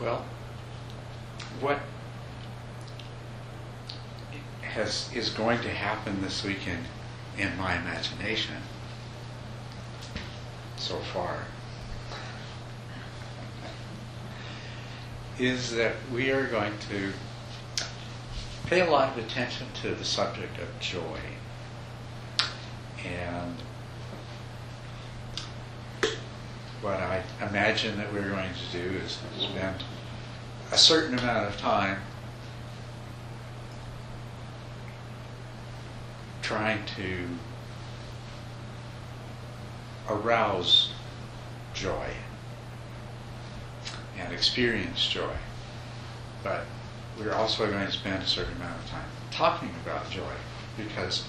Well, what has is going to happen this weekend in my imagination so far is that we are going to pay a lot of attention to the subject of joy. And what I imagine that we're going to do is spend a certain amount of time trying to arouse joy and experience joy. But we're also going to spend a certain amount of time talking about joy because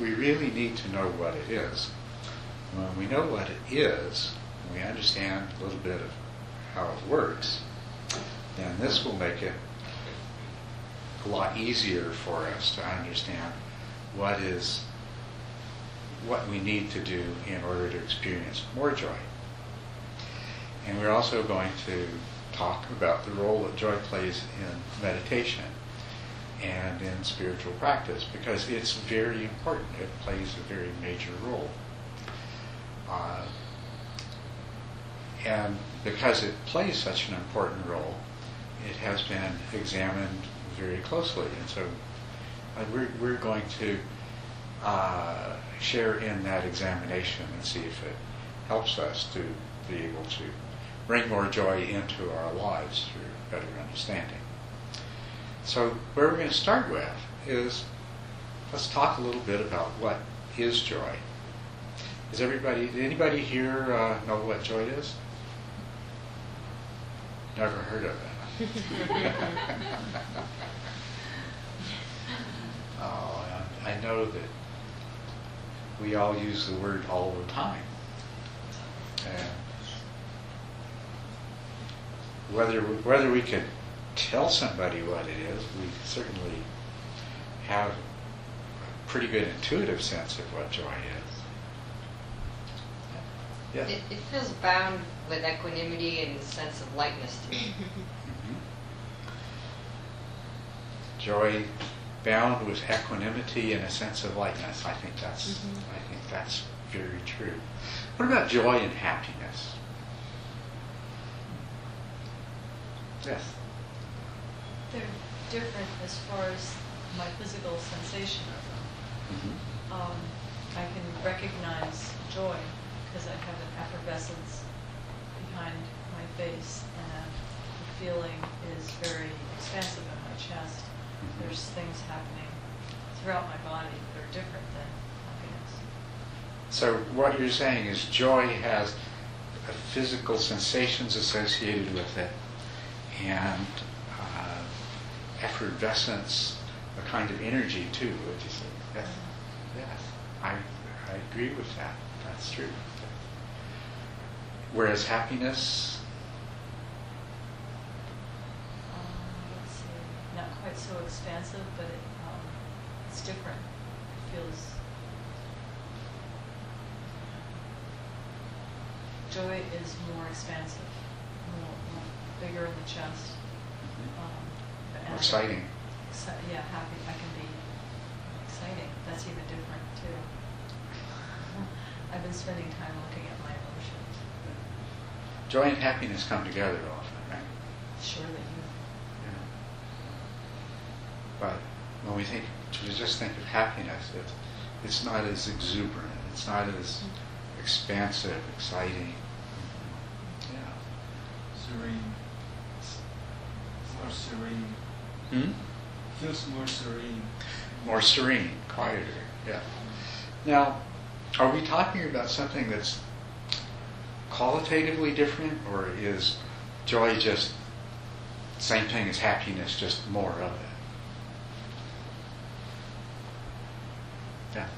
we really need to know what it is. When we know what it is, we understand a little bit of how it works, then this will make it a lot easier for us to understand what is what we need to do in order to experience more joy. And we're also going to talk about the role that joy plays in meditation and in spiritual practice because it's very important. It plays a very major role. Uh, and because it plays such an important role, it has been examined very closely. And so uh, we're, we're going to uh, share in that examination and see if it helps us to be able to bring more joy into our lives through better understanding. So, where we're going to start with is let's talk a little bit about what is joy. Is everybody, anybody here uh, know what joy is? Never heard of it. Oh, I know that we all use the word all the time. And whether whether we can tell somebody what it is, we certainly have a pretty good intuitive sense of what joy is. Yeah. It, it feels bound with equanimity and a sense of lightness to me. mm-hmm. Joy bound with equanimity and a sense of lightness. I think that's mm-hmm. I think that's very true. What about joy and happiness? Yes. They're different as far as my physical sensation of them. Mm-hmm. Um, I can recognize joy because I have an effervescence behind my face, and the feeling is very expansive in my chest. Mm-hmm. There's things happening throughout my body that are different than happiness. So what you're saying is joy has physical sensations associated with it and uh, effervescence, a kind of energy too, would you say? Yes, yes. I, I agree with that. That's true. Whereas happiness, um, let's see, not quite so expansive, but it, um, it's different. It feels joy is more expansive bigger in the chest. Mm-hmm. Um, exciting. Exci- yeah, happy. I can be exciting. That's even different too. I've been spending time looking at my emotions. Joy and happiness come together often, right? Sure they do. Yeah. But when we think, we just think of happiness, it, it's not as exuberant. It's not as expansive, exciting. Yeah. Serene more serene. Hmm? Feels more serene. More serene, quieter, yeah. Now, are we talking about something that's qualitatively different, or is joy just same thing as happiness, just more of it? Yeah.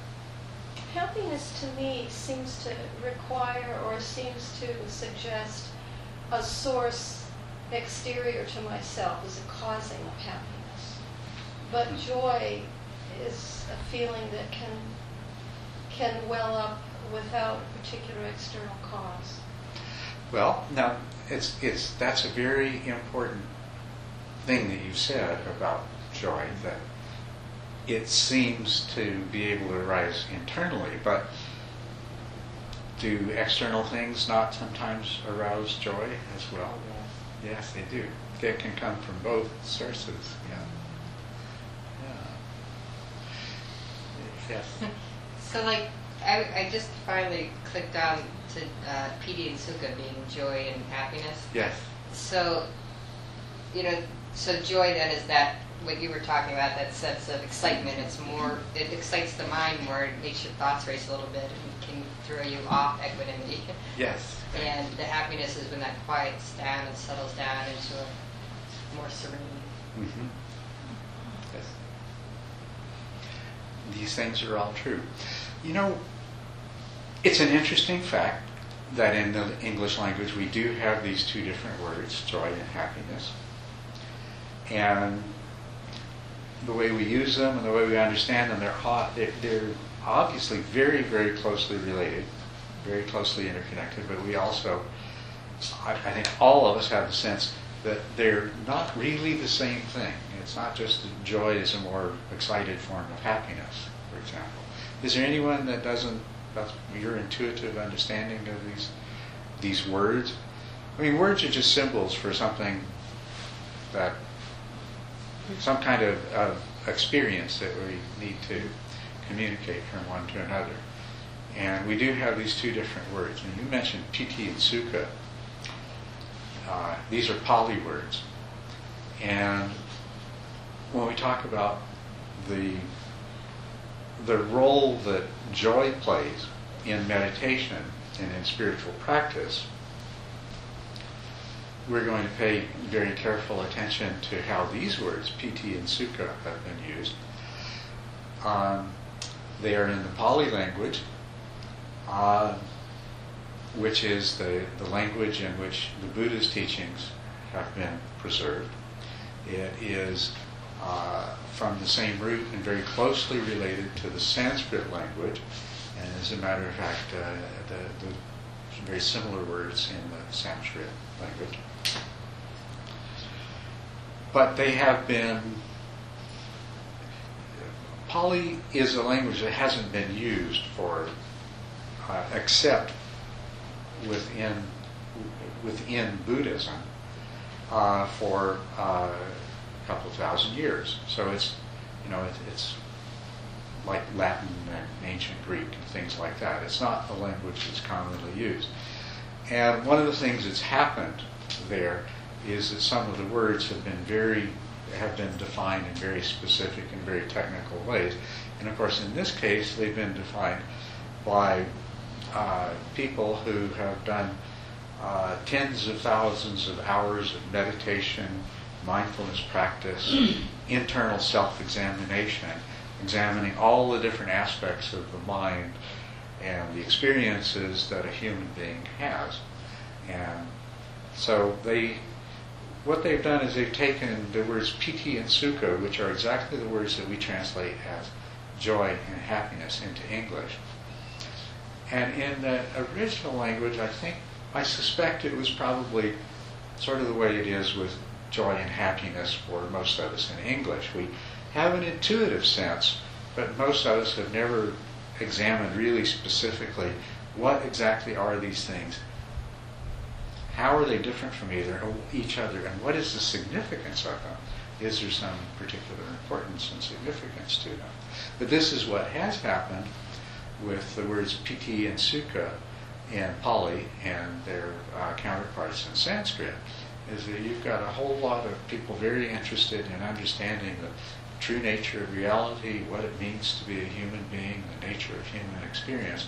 Happiness to me seems to require or seems to suggest a source exterior to myself as a causing of happiness. But joy is a feeling that can can well up without a particular external cause. Well, now, it's, it's, that's a very important thing that you said about joy, that it seems to be able to arise internally, but do external things not sometimes arouse joy as well? Yes, they do. They can come from both sources, yeah. Yeah. Yes. So like, I, I just finally clicked on to uh, Piti and Sukha being joy and happiness. Yes. So, you know, so joy then is that what you were talking about, that sense of excitement. It's more, it excites the mind more, it makes your thoughts race a little bit and can throw you off equanimity. Yes. And the happiness is when that quiets down and settles down into a more serene. Mm-hmm. Yes. These things are all true. You know, it's an interesting fact that in the English language we do have these two different words, joy and happiness. And the way we use them and the way we understand them, they're, they're obviously very, very closely related, very closely interconnected, but we also, I, I think all of us have the sense that they're not really the same thing. It's not just that joy is a more excited form of happiness, for example. Is there anyone that doesn't, that's your intuitive understanding of these, these words? I mean, words are just symbols for something that some kind of, of experience that we need to communicate from one to another. And we do have these two different words. And you mentioned piti and sukha. Uh, these are Pali words. And when we talk about the, the role that joy plays in meditation and in spiritual practice, we're going to pay very careful attention to how these words, piti and sukha, have been used. Um, they are in the Pali language, uh, which is the, the language in which the Buddha's teachings have been preserved. It is uh, from the same root and very closely related to the Sanskrit language. And as a matter of fact, uh, the, the very similar words in the Sanskrit language. But they have been. Pali is a language that hasn't been used for, uh, except within within Buddhism, uh, for uh, a couple thousand years. So it's, you know, it, it's like Latin and ancient Greek and things like that. It's not a language that's commonly used. And one of the things that's happened there is that some of the words have been very have been defined in very specific and very technical ways. And of course, in this case, they've been defined by uh, people who have done uh, tens of thousands of hours of meditation, mindfulness practice, internal self-examination, examining all the different aspects of the mind and the experiences that a human being has. And so they, what they've done is they've taken the words piti and sukha, which are exactly the words that we translate as joy and happiness into English. And in the original language, I think, I suspect it was probably sort of the way it is with joy and happiness for most of us in English. We have an intuitive sense, but most of us have never examined really specifically what exactly are these things how are they different from either each other, and what is the significance of them? Is there some particular importance and significance to them? But this is what has happened with the words piti and sukha in Pali and their uh, counterparts in Sanskrit, is that you've got a whole lot of people very interested in understanding the true nature of reality, what it means to be a human being, the nature of human experience,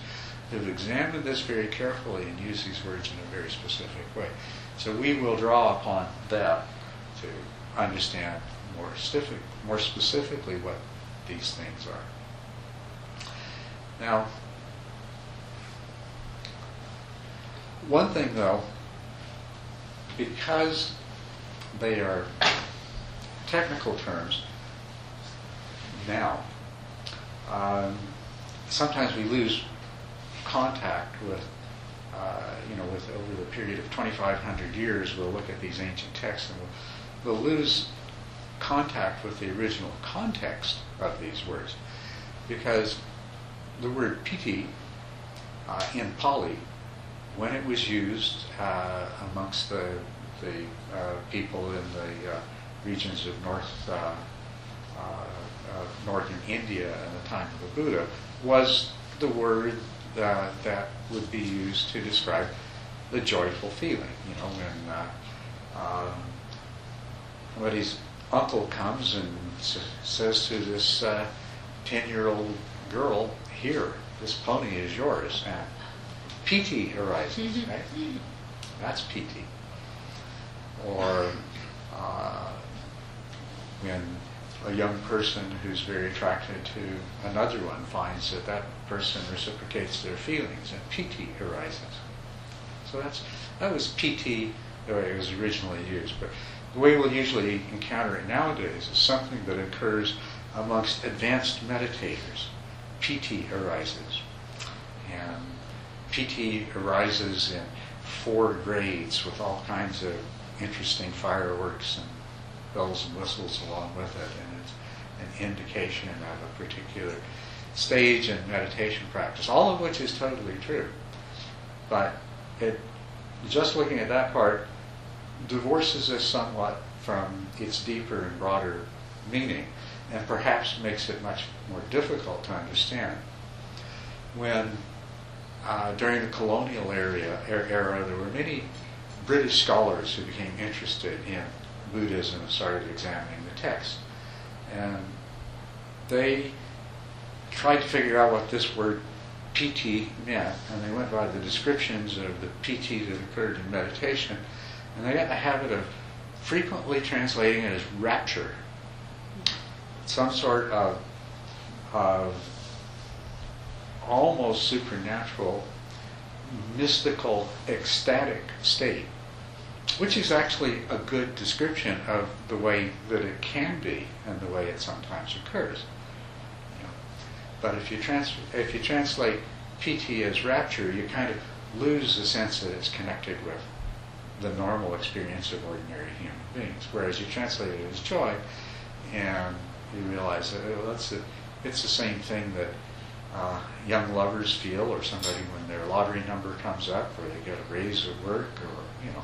who've examined this very carefully and used these words in a very specific way. So we will draw upon that to understand more, stifi- more specifically what these things are. Now, one thing though, because they are technical terms now, um, sometimes we lose contact with uh, you know, with over the period of 2,500 years, we'll look at these ancient texts and we'll, we'll lose contact with the original context of these words, because the word piti uh, in Pali, when it was used uh, amongst the the uh, people in the uh, regions of North uh, northern India in the time of the Buddha, was the word uh, that would be used to describe the joyful feeling. You know, when uh, um, somebody's uncle comes and s- says to this uh, ten-year-old girl, "Here, this pony is yours," and piti arises. Right? That's piti. Or uh, when a young person who's very attracted to another one finds that that person reciprocates their feelings, and piti arises. So that's that was piti the way it was originally used. But the way we'll usually encounter it nowadays is something that occurs amongst advanced meditators. piti arises. And piti arises in four grades with all kinds of interesting fireworks and bells and whistles along with it. And an indication of a particular stage in meditation practice, all of which is totally true. But it, just looking at that part divorces us somewhat from its deeper and broader meaning and perhaps makes it much more difficult to understand. When uh, during the colonial er- era, there were many British scholars who became interested in Buddhism and started examining the text. And they tried to figure out what this word piti meant, and they went by the descriptions of the piti that occurred in meditation, and they got the habit of frequently translating it as rapture, some sort of, of almost supernatural, mystical, ecstatic state, which is actually a good description of the way that it can be and the way it sometimes occurs. But if you, trans- if you translate piti as rapture, you kind of lose the sense that it's connected with the normal experience of ordinary human beings. Whereas you translate it as joy, and you realize that oh, that's the, it's the same thing that uh, young lovers feel, or somebody when their lottery number comes up, or they get a raise at work, or you know,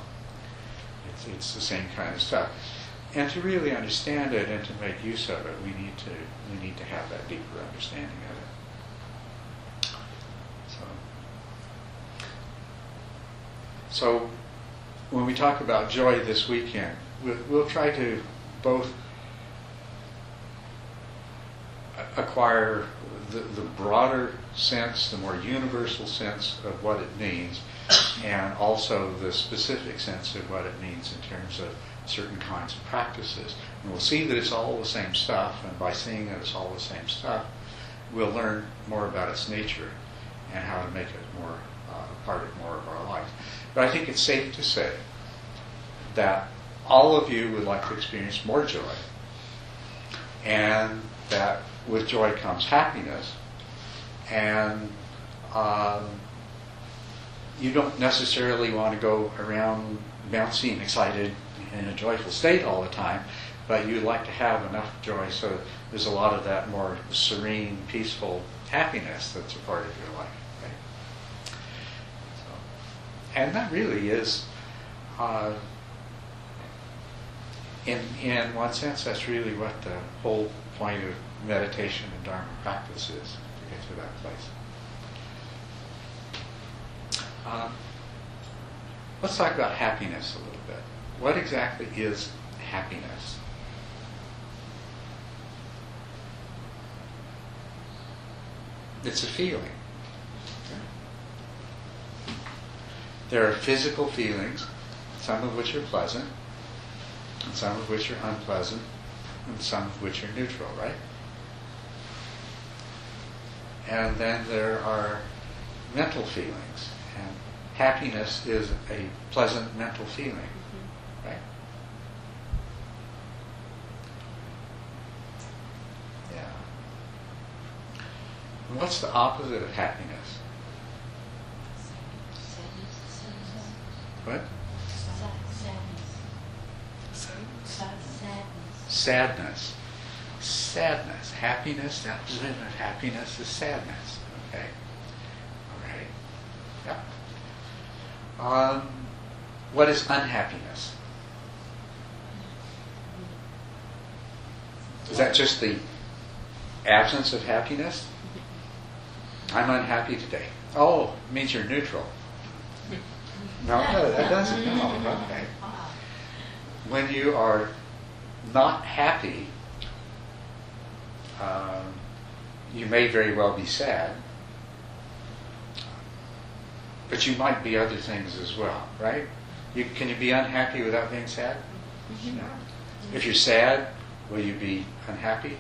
it's, the same kind of stuff. And to really understand it and to make use of it, we need to we need to have that deeper understanding of it. So, so when we talk about joy this weekend, we'll, we'll try to both acquire the, the broader sense, the more universal sense of what it means, and also the specific sense of what it means in terms of certain kinds of practices. And we'll see that it's all the same stuff, and by seeing that it's all the same stuff, we'll learn more about its nature and how to make it more uh, a part of more of our life. But I think it's safe to say that all of you would like to experience more joy, and that with joy comes happiness, and um, you don't necessarily want to go around bouncy and excited in a joyful state all the time, but you'd like to have enough joy so there's a lot of that more serene, peaceful happiness that's a part of your life. Right? So, and that really is, uh, in in one sense, that's really what the whole point of meditation and Dharma practice is to get to that place. Um, let's talk about happiness a little bit. What exactly is happiness? It's a feeling. There are physical feelings, some of which are pleasant, and some of which are unpleasant, and some of which are neutral, right? And then there are mental feelings, happiness is a pleasant mental feeling, mm-hmm. right? Yeah. And what's the opposite of happiness? What? Sadness. Sadness. Sadness. Happiness, the opposite of happiness is sadness. Okay? All right. What is unhappiness? Is that just the absence of happiness? I'm unhappy today. Oh, it means you're neutral. No, no, that doesn't. No, okay. When you are not happy, um, you may very well be sad, but you might be other things as well, right? You, can you be unhappy without being sad? Mm-hmm. No. If you're sad, will you be unhappy?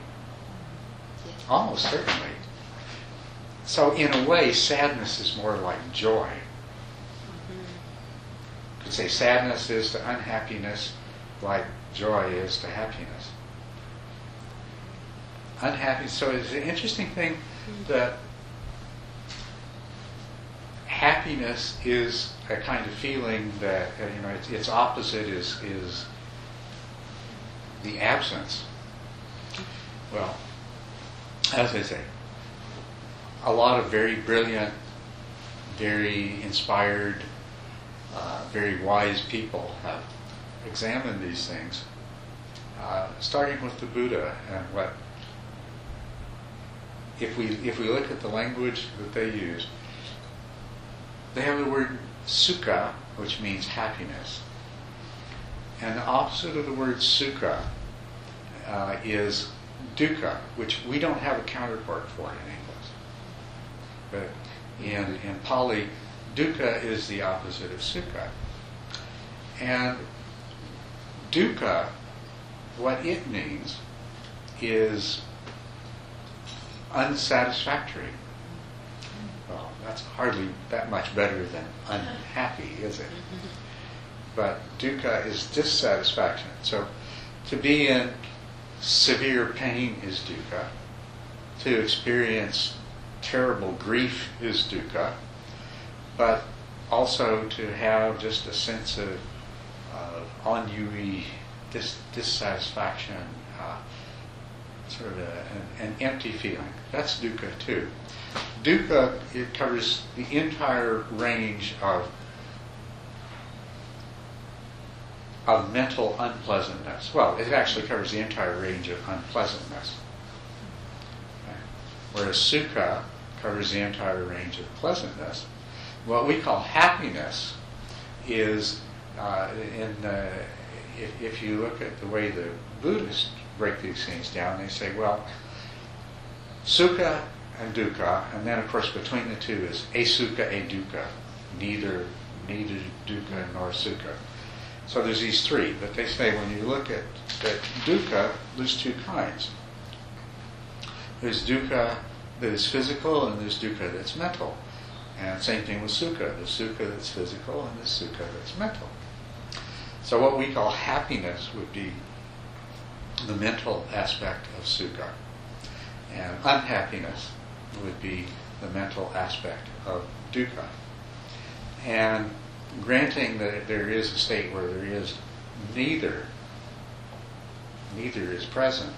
Yes. Almost certainly. So, in a way, sadness is more like joy. Mm-hmm. You could say sadness is to unhappiness like joy is to happiness. Unhappy. So, it's an interesting thing mm-hmm. that happiness is a kind of feeling that uh, you know its, its opposite is is the absence. Well, as I say, a lot of very brilliant, very inspired, uh, very wise people have examined these things, uh, starting with the Buddha and what. If we if we look at the language that they use, they have the word sukha, which means happiness, and the opposite of the word sukha uh, is dukkha, which we don't have a counterpart for in English. But in, in Pali, dukkha is the opposite of sukha. And dukkha, what it means is unsatisfactory. That's hardly that much better than unhappy, is it? But dukkha is dissatisfaction. So to be in severe pain is dukkha. To experience terrible grief is dukkha. But also to have just a sense of, of ennui, dis, dissatisfaction, uh, sort of a, an, an empty feeling. That's dukkha too. Dukkha, it covers the entire range of of mental unpleasantness. Well, it actually covers the entire range of unpleasantness. Okay. Whereas sukha covers the entire range of pleasantness. What we call happiness is, uh, in the, if, if you look at the way the Buddhists break these things down, they say, well, sukha and dukkha, and then of course between the two is asukha, adukkha, neither neither dukkha nor sukha. So there's these three, but they say when you look at, at dukkha, there's two kinds. There's dukkha that is physical, and there's dukkha that's mental. And same thing with sukha. There's sukha that's physical, and there's sukha that's mental. So what we call happiness would be the mental aspect of sukha, and unhappiness would be the mental aspect of dukkha. And granting that there is a state where there is neither, neither is present,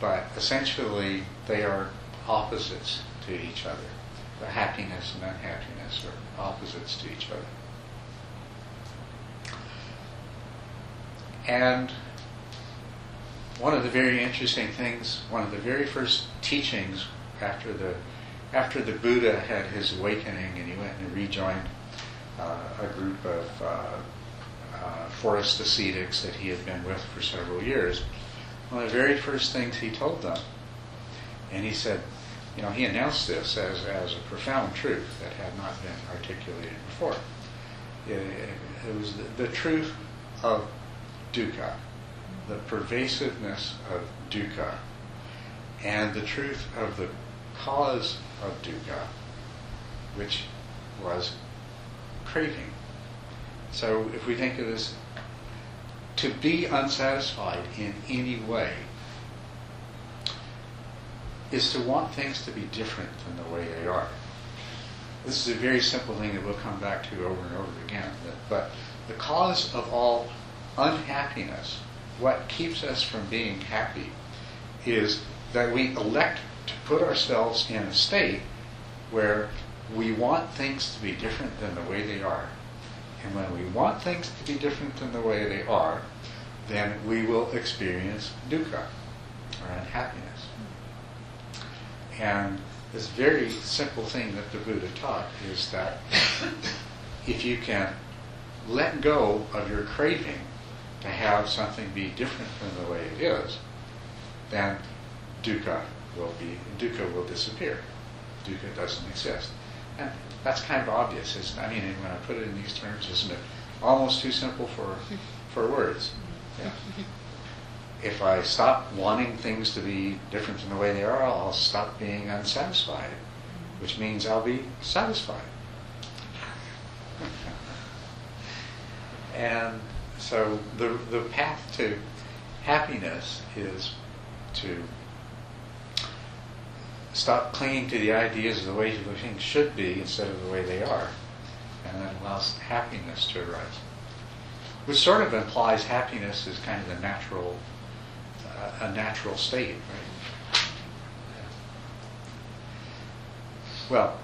but essentially they are opposites to each other. The happiness and unhappiness are opposites to each other. And one of the very interesting things, one of the very first teachings after the after the Buddha had his awakening and he went and rejoined uh, a group of uh, uh, forest ascetics that he had been with for several years, one of the very first things he told them, and he said, you know, he announced this as, as a profound truth that had not been articulated before. It, it was the, the truth of dukkha, the pervasiveness of dukkha, and the truth of the cause of dukkha, which was craving. So if we think of this, to be unsatisfied in any way is to want things to be different than the way they are. This is a very simple thing that we'll come back to over and over again. But, the cause of all unhappiness, what keeps us from being happy, is that we elect to put ourselves in a state where we want things to be different than the way they are. And when we want things to be different than the way they are, then we will experience dukkha, or unhappiness. And this very simple thing that the Buddha taught is that if you can let go of your craving to have something be different from the way it is, then dukkha will be dukkha will disappear. Dukkha doesn't exist. And that's kind of obvious? I mean, when I put it in these terms, isn't it almost too simple for for words? Yeah. If I stop wanting things to be different than the way they are, I'll stop being unsatisfied, which means I'll be satisfied. and so the the path to happiness is to stop clinging to the ideas of the way things should be instead of the way they are, and that allows happiness to arise. Which sort of implies happiness is kind of the natural, uh, a natural state, right? Well,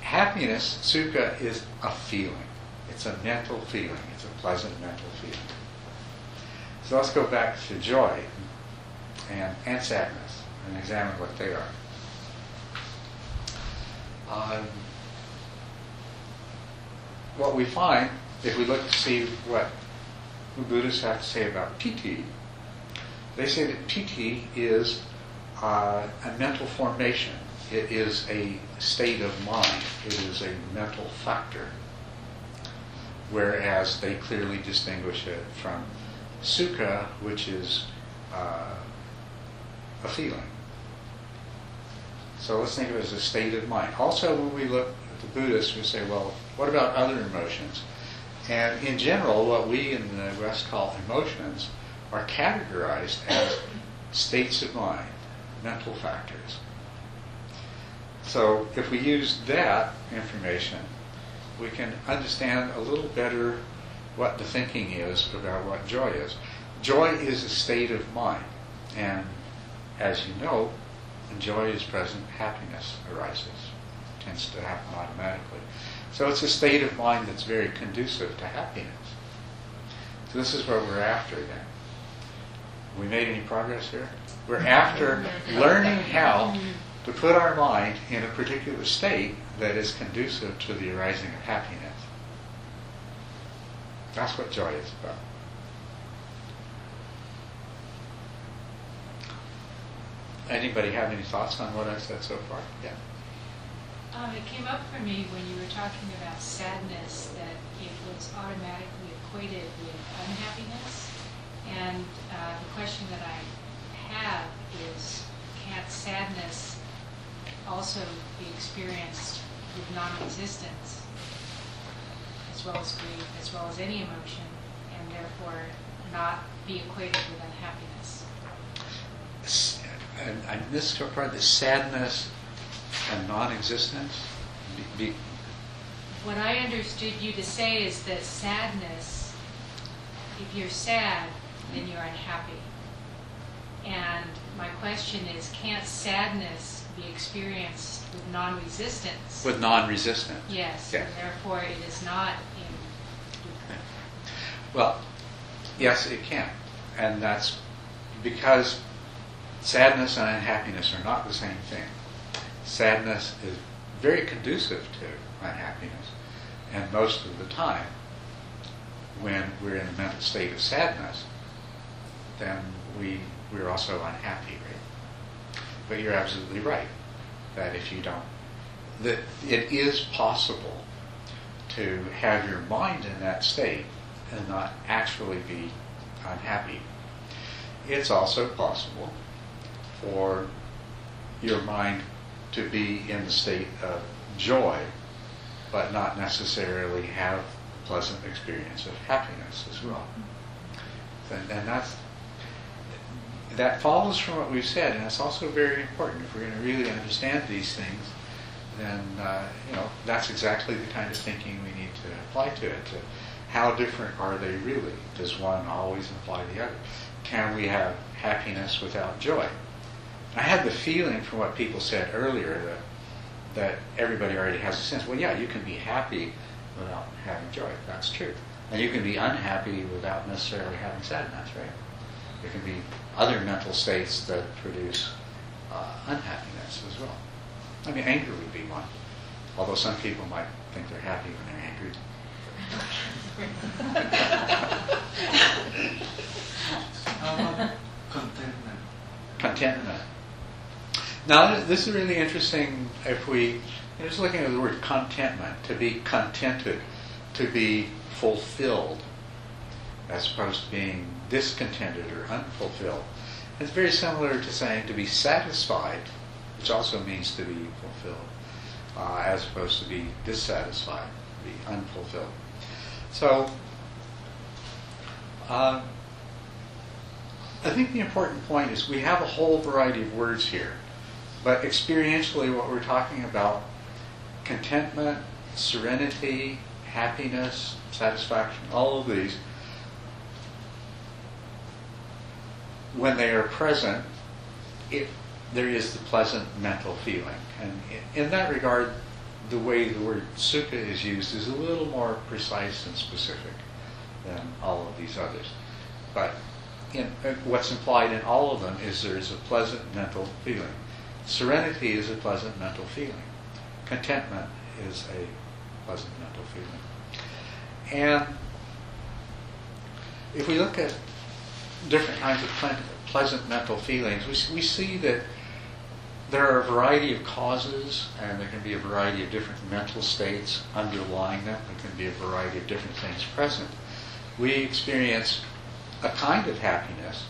happiness, sukha, is a feeling. It's a mental feeling. It's a pleasant mental feeling. So let's go back to joy and, and sadness and examine what they are. Um, what we find, if we look to see what the Buddhists have to say about piti, they say that piti is uh, a mental formation. It is a state of mind. It is a mental factor. Whereas they clearly distinguish it from sukha, which is uh, a feeling. So let's think of it as a state of mind. Also, when we look at the Buddhists, we say, well, what about other emotions? And in general, what we in the West call emotions are categorized as states of mind, mental factors. So if we use that information, we can understand a little better what the thinking is about what joy is. Joy is a state of mind. And as you know, when joy is present, happiness arises. It tends to happen automatically. So it's a state of mind that's very conducive to happiness. So this is what we're after then. We made any progress here? We're after learning how to put our mind in a particular state that is conducive to the arising of happiness. That's what joy is about. Anybody have any thoughts on what I said so far? Yeah. Um, it came up for me when you were talking about sadness that it was automatically equated with unhappiness. And uh, the question that I have is, can't sadness also be experienced with non-existence, as well as grief, as well as any emotion, and therefore not be equated with unhappiness? And, and this part, the sadness and non-existence. Be, be, What I understood you to say is that sadness, if you're sad, then you're unhappy. And my question is, can't sadness be experienced with non-resistance? with non-resistance. Yes, Yes. and therefore it is not in Well, yes, it can. And that's because sadness and unhappiness are not the same thing. Sadness is very conducive to unhappiness. And most of the time, when we're in a mental state of sadness, then we, we're also unhappy, right? But you're absolutely right that if you don't, that it is possible to have your mind in that state and not actually be unhappy. It's also possible for your mind to be in the state of joy, but not necessarily have a pleasant experience of happiness as well. And, and that's that follows from what we've said, and it's also very important. If we're going to really understand these things, then uh, you know that's exactly the kind of thinking we need to apply to it. To how different are they really? Does one always imply the other? Can we have happiness without joy? I had the feeling from what people said earlier that that everybody already has a sense. Well, yeah, you can be happy without having joy. That's true, and you can be unhappy without necessarily having sadness, right? There can be other mental states that produce uh, unhappiness as well. I mean, anger would be one, although some people might think they're happy when they're angry. How about contentment? contentment. Now, this is really interesting if we, just looking at the word contentment, to be contented, to be fulfilled, as opposed to being discontented or unfulfilled. It's very similar to saying to be satisfied, which also means to be fulfilled, uh, as opposed to be dissatisfied, be unfulfilled. So, uh, I think the important point is we have a whole variety of words here, but experientially, what we're talking about contentment, serenity, happiness, satisfaction, all of these, when they are present, it, there is the pleasant mental feeling. And in, that regard, the way the word sukha is used is a little more precise and specific than all of these others. But in, what's implied in all of them is there is a pleasant mental feeling. Serenity is a pleasant mental feeling. Contentment is a pleasant mental feeling. And if we look at different kinds of ple- pleasant mental feelings, we, we see that there are a variety of causes, and there can be a variety of different mental states underlying them. There can be a variety of different things present. We experience a kind of happiness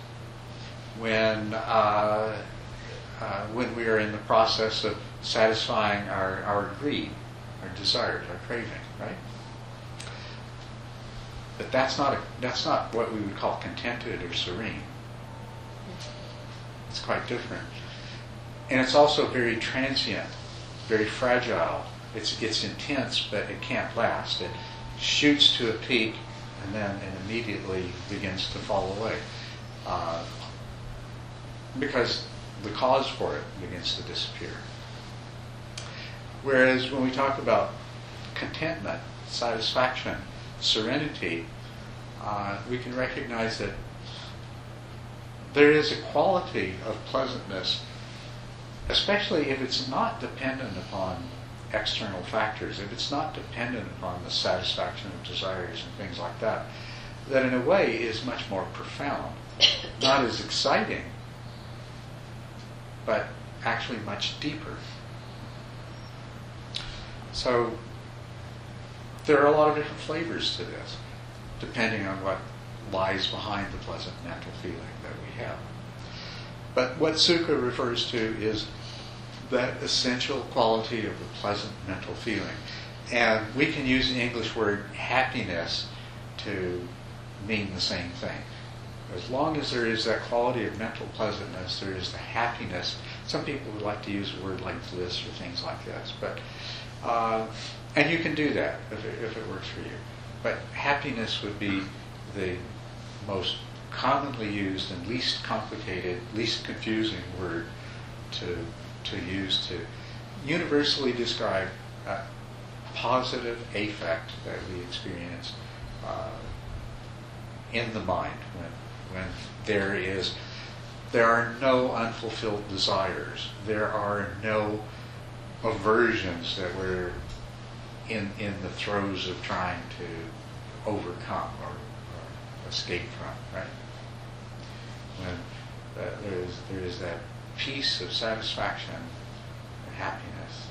when uh, uh, when we are in the process of satisfying our, our greed, our desires, our craving, right? But that's not a, that's not what we would call contented or serene. It's quite different, and it's also very transient, very fragile. It's it's intense, but it can't last. It shoots to a peak and then it immediately begins to fall away. Uh, because the cause for it begins to disappear. Whereas when we talk about contentment, satisfaction, serenity, uh, we can recognize that there is a quality of pleasantness, especially if it's not dependent upon external factors, if it's not dependent upon the satisfaction of desires and things like that, that in a way is much more profound. Not as exciting, but actually much deeper. So there are a lot of different flavors to this, depending on what lies behind the pleasant mental feeling that we have. But what Sukha refers to is that essential quality of the pleasant mental feeling. And we can use the English word happiness to mean the same thing. As long as there is that quality of mental pleasantness, there is the happiness. Some people would like to use a word like bliss or things like this, but uh, and you can do that if it, if it works for you. But happiness would be the most commonly used and least complicated, least confusing word to to use to universally describe a positive affect that we experience uh, in the mind when, when there is there are no unfulfilled desires there are no aversions that we're in in the throes of trying to overcome or, or escape from right when uh, there is there is that peace of satisfaction and happiness.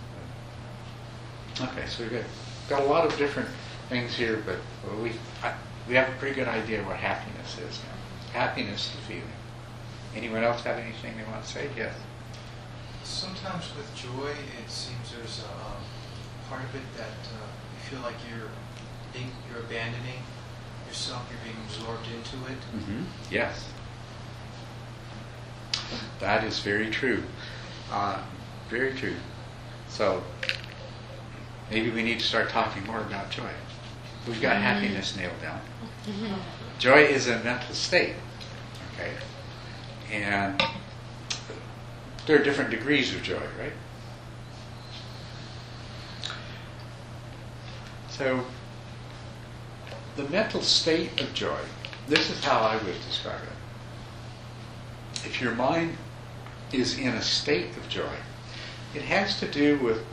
Okay, so we've got, got a lot of different things here, but we, I, we have a pretty good idea what happiness is. Happiness is a feeling. Anyone else have anything they want to say? Yes. Sometimes with joy, it seems there's a um, part of it that uh, you feel like you're being, you're abandoning yourself, you're being absorbed into it. Mm-hmm. Yes. That is very true. Uh, very true. So maybe we need to start talking more about joy. we've got happiness nailed down. Joy is a mental state, okay? And there are different degrees of joy, right? So, the mental state of joy, this is how I would describe it. If your mind is in a state of joy, it has to do with,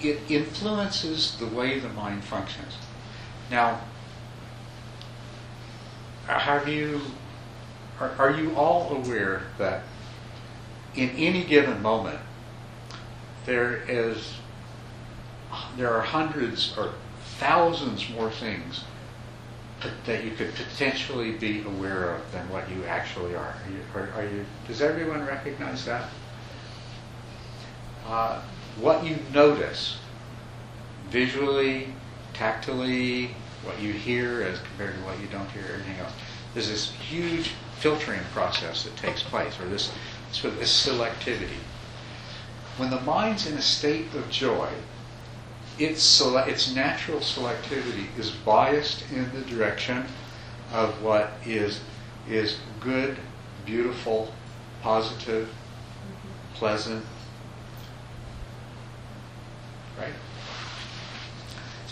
it influences the way the mind functions. Now, have you, are, are you all aware that in any given moment, there is, there are hundreds or thousands more things that you could potentially be aware of than what you actually are. Are you, are, are you does everyone recognize that? Uh, what you notice visually, tactily, what you hear as compared to what you don't hear, everything else. There's this huge filtering process that takes place, or this sort of this selectivity. When the mind's in a state of joy, its, sele- its natural selectivity is biased in the direction of what is, is good, beautiful, positive, mm-hmm. pleasant, right?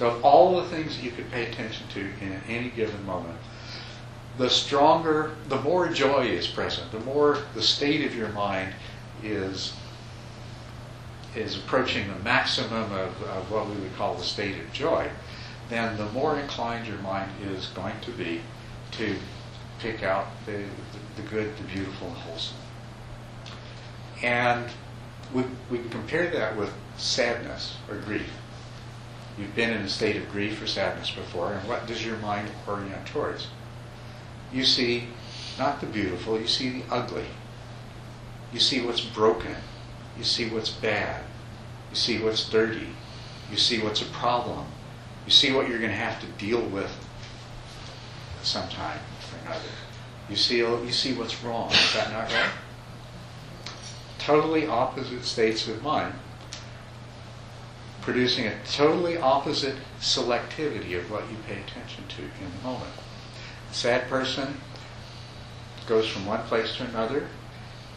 So, all the things that you could pay attention to in any given moment, the stronger, the more joy is present, the more the state of your mind is is approaching the maximum of, of what we would call the state of joy, then the more inclined your mind is going to be to pick out the, the good, the beautiful, and wholesome. And we, we compare that with sadness or grief. You've been in a state of grief or sadness before, and what does your mind orient towards? You see not the beautiful, you see the ugly. You see what's broken. You see what's bad. You see what's dirty. You see what's a problem. You see what you're going to have to deal with sometime or another. You see, you see what's wrong. Is that not right? Totally opposite states of mind, producing a totally opposite selectivity of what you pay attention to in the moment. Sad person goes from one place to another,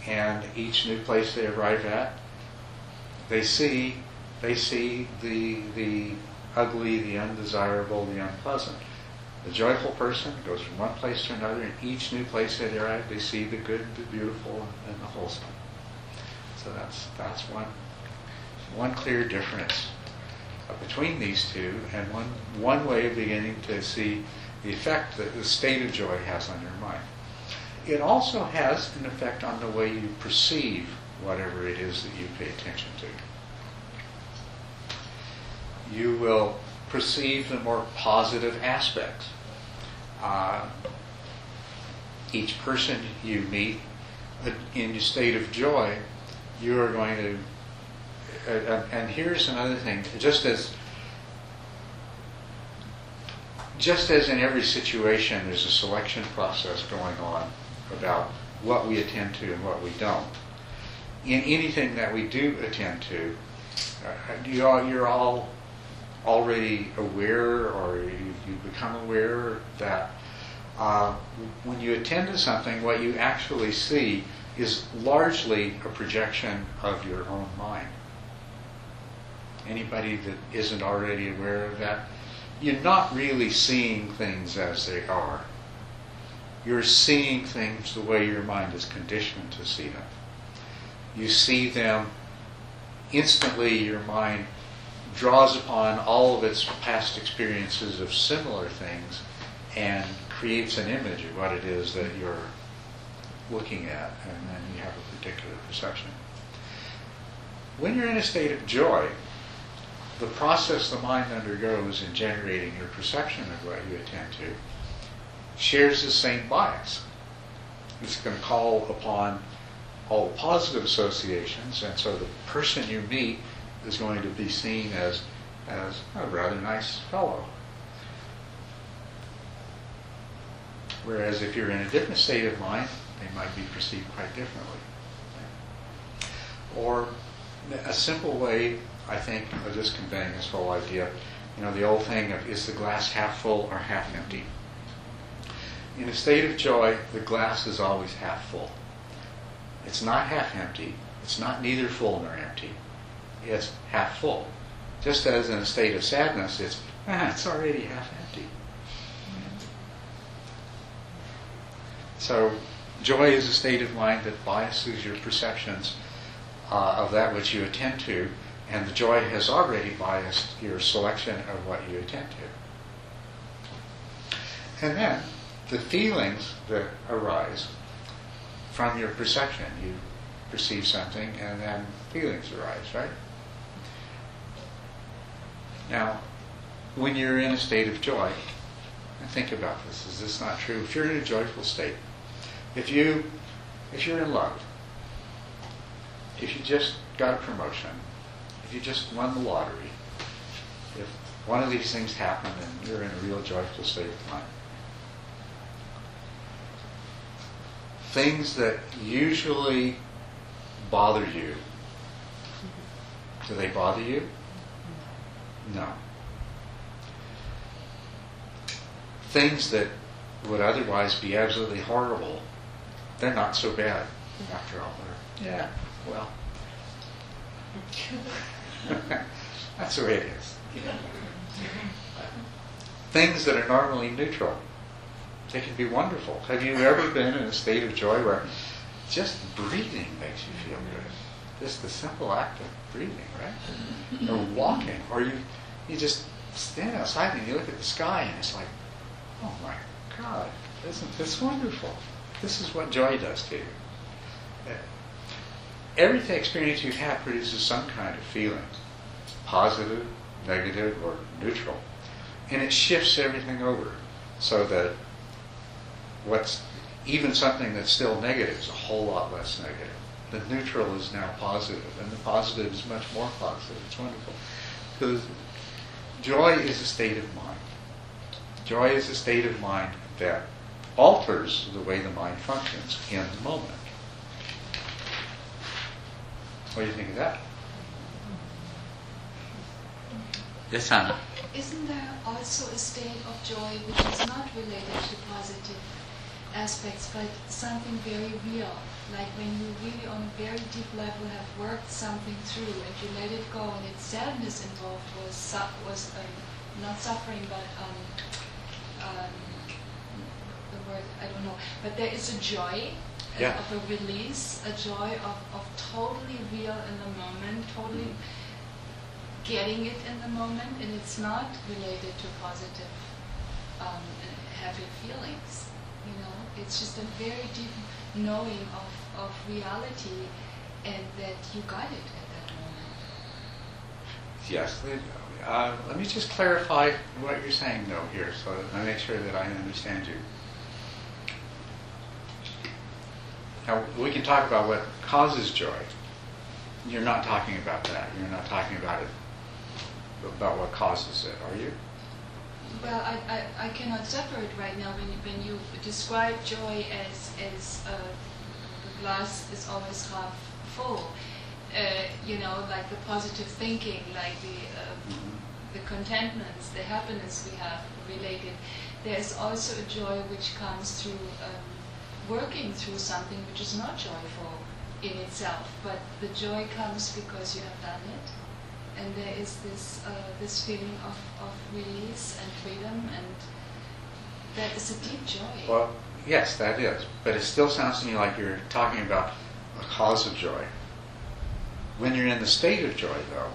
and each new place they arrive at, they see they see the the ugly, the undesirable, the unpleasant. The joyful person goes from one place to another, and each new place they arrive, at, they see the good, the beautiful, and the wholesome. So that's that's one one clear difference between these two, and one one way of beginning to see the effect that the state of joy has on your mind. It also has an effect on the way you perceive whatever it is that you pay attention to. You will perceive the more positive aspects. Uh, each person you meet uh, in a state of joy, you are going to. Uh, and here's another thing: just as just as in every situation, there's a selection process going on about what we attend to and what we don't. In anything that we do attend to, uh, you all, you're all already aware or you, you become aware that uh, when you attend to something, what you actually see is largely a projection of your own mind. Anybody that isn't already aware of that, you're not really seeing things as they are. You're seeing things the way your mind is conditioned to see them. You see them instantly, your mind draws upon all of its past experiences of similar things and creates an image of what it is that you're looking at, and then you have a particular perception. When you're in a state of joy, the process the mind undergoes in generating your perception of what you attend to shares the same bias. It's going to call upon all positive associations, and so the person you meet is going to be seen as, as a rather nice fellow. Whereas if you're in a different state of mind, they might be perceived quite differently. Or a simple way, I think, of just conveying this whole idea You know, the old thing of is the glass half full or half empty? In a state of joy, the glass is always half full. It's not half empty. It's not neither full nor empty. It's half full. Just as in a state of sadness, it's, ah, it's already half empty. So, joy is a state of mind that biases your perceptions uh, of that which you attend to, and the joy has already biased your selection of what you attend to. And then, the feelings that arise from your perception. You perceive something, and then feelings arise, right? Now, when you're in a state of joy, and think about this, is this not true? If you're in a joyful state, if you if you're in love, if you just got a promotion, if you just won the lottery, if one of these things happen and you're in a real joyful state of mind, things that usually bother you, do they bother you? No. Things that would otherwise be absolutely horrible, they're not so bad after all. They're, yeah, well, that's the way it is. Things that are normally neutral, they can be wonderful. Have you ever been in a state of joy where just breathing makes you feel good? Just the simple act of breathing, right? Or walking, or you you just stand outside and you look at the sky and it's like, oh my God, isn't this wonderful? This is what joy does to you. Every experience you have produces some kind of feeling, positive, negative, or neutral. And it shifts everything over so that what's even something that's still negative is a whole lot less negative. The neutral is now positive, and the positive is much more positive. It's wonderful. Because joy is a state of mind. Joy is a state of mind that alters the way the mind functions in the moment. What do you think of that? Yes, Hannah. Isn't there also a state of joy which is not related to positive aspects, but something very real? Like when you really, on a very deep level, have worked something through and you let it go, and its sadness involved was su- was um, not suffering, but um, um, the word I don't know. But there is a joy Yeah. of a release, a joy of, of totally real in the moment, totally getting it in the moment, and it's not related to positive, um, happy feelings. You know, it's just a very deep knowing of, of reality, and that you got it at that moment. Yes. Uh, let me just clarify what you're saying, though, here, so I make sure that I understand you. Now, we can talk about what causes joy. You're not talking about that. You're not talking about it, about what causes it, are you? Well, I, I, I cannot separate right now when you, when you describe joy as, as uh, the glass is always half full. Uh, you know, like the positive thinking, like the, uh, the contentments, the happiness we have related. There's also a joy which comes through um, working through something which is not joyful in itself, but the joy comes because you have done it and there is this uh, this feeling of, of release and freedom, and that is a deep joy. Well, yes, that is. But it still sounds to me like you're talking about a cause of joy. When you're in the state of joy, though,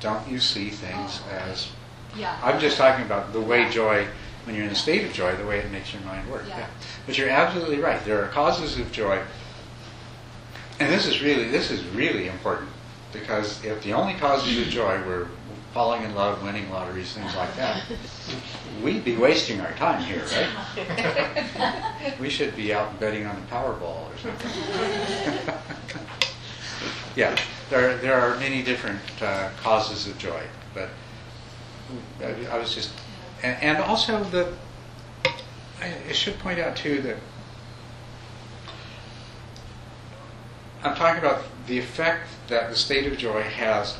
don't you see things Oh. as. yeah. I'm just talking about the way joy, when you're in a state of joy, the way it makes your mind work. Yeah. But you're absolutely right. There are causes of joy. And this is really this is really important because if the only causes of joy were falling in love, winning lotteries, things like that, we'd be wasting our time here, right? we should be out betting on the Powerball or something. yeah, there there are many different uh, causes of joy, but I, I was just and, also the I, I should point out too that I'm talking about the effect that the state of joy has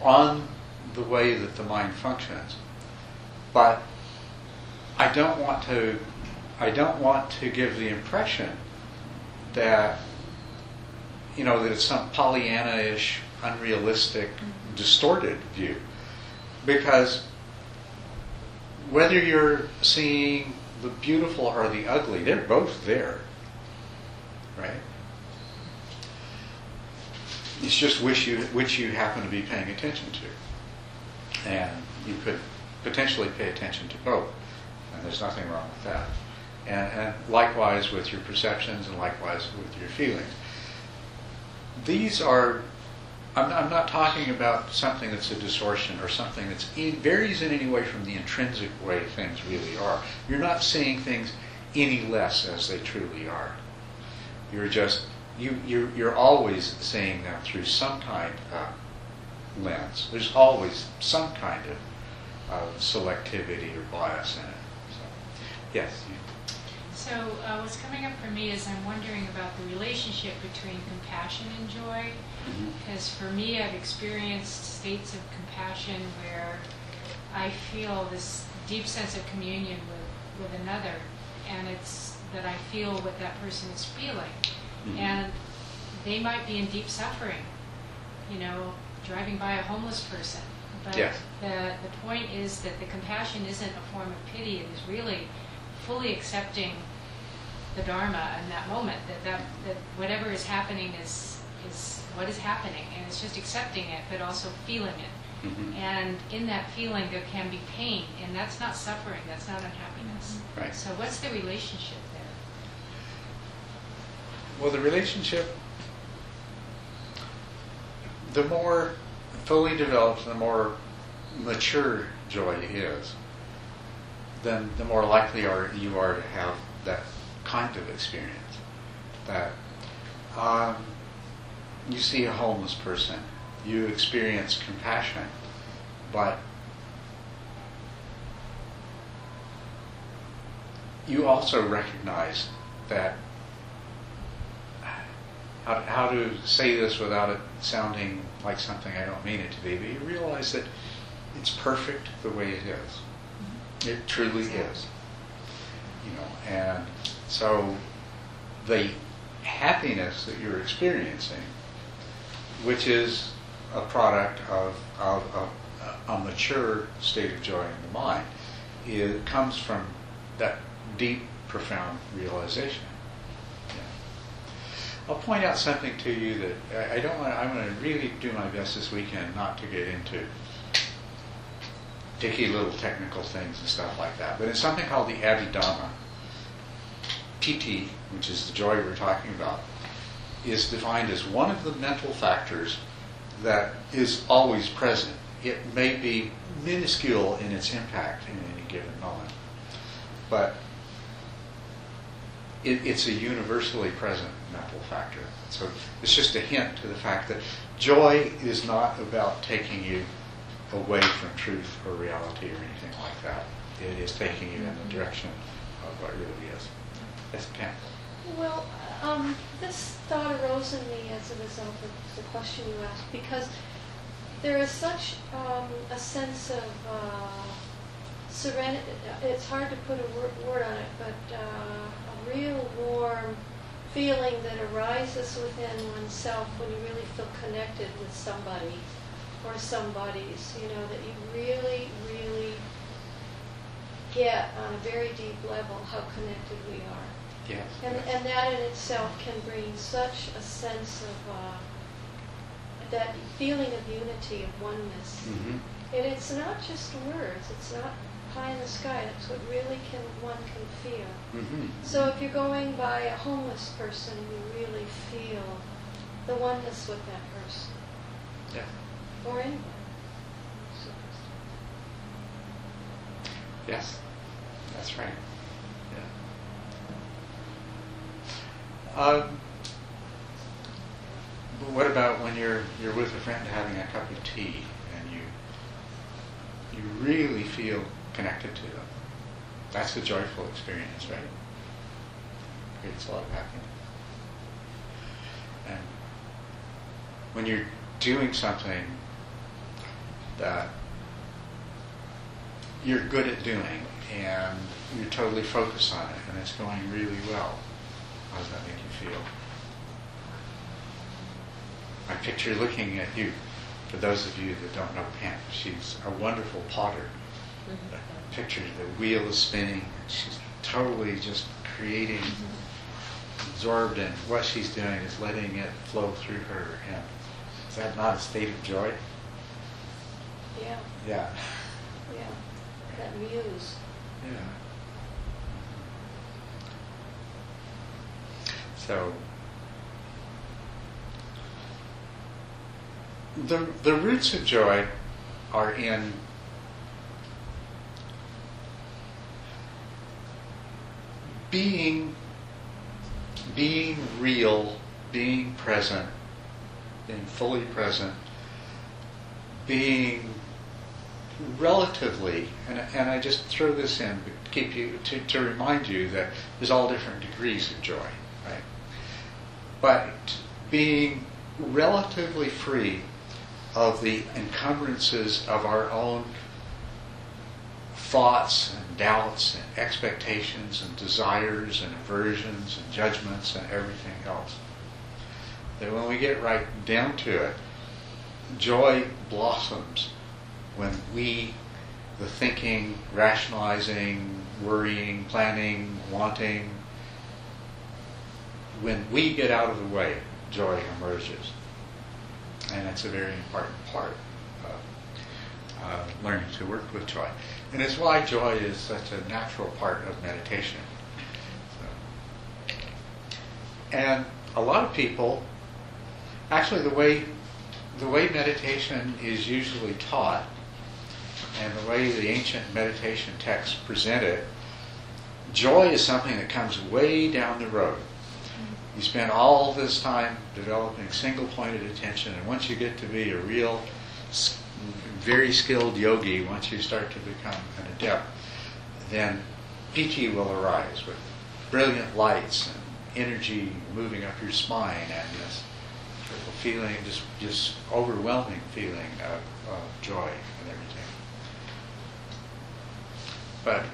on the way that the mind functions. But I don't want to I don't want to give the impression that you know that it's some Pollyanna-ish, unrealistic, mm-hmm. distorted view. Because whether you're seeing the beautiful or the ugly, they're both there. Right? It's just which you which you happen to be paying attention to. And you could potentially pay attention to both. And there's nothing wrong with that. And, and likewise with your perceptions and likewise with your feelings. These are, I'm, I'm not talking about something that's a distortion or something that's in, varies in any way from the intrinsic way things really are. You're not seeing things any less as they truly are. You're just, you, you're, you're always seeing them through some kind of lens. There's always some kind of, of selectivity or bias in it. So, yes. So uh, what's coming up for me is I'm wondering about the relationship between compassion and joy. Because for me, I've experienced states of compassion where I feel this deep sense of communion with, with another, and it's that I feel what that person is feeling. Mhm. And they might be in deep suffering, you know, driving by a homeless person. But Yes. the, the point is that the compassion isn't a form of pity, it is really fully accepting the Dharma in that moment, that, that, that whatever is happening is, is what is happening, and it's just accepting it, but also feeling it. Mhm. And in that feeling, there can be pain, and that's not suffering, that's not unhappiness. Right. So what's the relationship there? Well, the relationship, the more fully developed, the more mature joy is, then the more likely are you are to have that kind of experience. That um, you see a homeless person, you experience compassion, but you also recognize that how, how to say this without it sounding like something I don't mean it to be, but you realize that it's perfect the way it is. Mm-hmm. It truly is. You know, and so the happiness that you're experiencing, which is a product of, of, a mature state of joy in the mind, it comes from that deep, profound realization. I'll point out something to you that I- I don't want. I'm going to really do my best this weekend not to get into dicky little technical things and stuff like that. But it's something called the Abhidhamma. piti, which is the joy we're talking about, is defined as one of the mental factors that is always present. It may be minuscule in its impact in any given moment, but it, it's a universally present mental factor. So it's just a hint to the fact that joy is not about taking you away from truth or reality or anything like that. It is taking you in the mm-hmm. direction of what really is. Yes, Pam. Well, um, this thought arose in me as a result of the question you asked, because there is such um, a sense of uh, serenity. It's hard to put a word, word on it, but uh, a real warm feeling that arises within oneself when you really feel connected with somebody or somebody's. You know that you really, really get on a very deep level how connected we are. Yes. And, and that in itself can bring such a sense of uh, that feeling of unity, of oneness. hmm And it's not just words, it's not pie in the sky, that's what really can one can feel. hmm So if you're going by a homeless person, you really feel the oneness with that person, Yeah. or anyone. Yes. That's right. Um, but what about when you're you're with a friend having a cup of tea and you you really feel connected to them? That's a joyful experience, right? Creates a lot of happiness. And when you're doing something that you're good at doing and you're totally focused on it and it's going really well. How does that make you feel? I picture looking at you. For those of you that don't know Pam, she's a wonderful potter. Mm-hmm. I picture the wheel is spinning and she's totally just creating, absorbed in what she's doing is letting it flow through her. And is that not a state of joy? Yeah, Yeah. yeah. That muse. Yeah. So the the roots of joy are in being being real, being present, being fully present, being relatively, and, and I just throw this in to keep you to, to remind you that there's all different degrees of joy, right? But being relatively free of the encumbrances of our own thoughts and doubts and expectations and desires and aversions and judgments and everything else. That when we get right down to it, joy blossoms when we, the thinking, rationalizing, worrying, planning, wanting, when we get out of the way, joy emerges. And that's a very important part of uh, learning to work with joy. And it's why joy is such a natural part of meditation. So, and a lot of people, actually, the way the way meditation is usually taught, and the way the ancient meditation texts present it, joy is something that comes way down the road. You spend all this time developing single pointed attention, and once you get to be a real, very skilled yogi, once you start to become an adept, then piti will arise with brilliant lights and energy moving up your spine and this feeling, just, just overwhelming feeling of, of joy and everything. But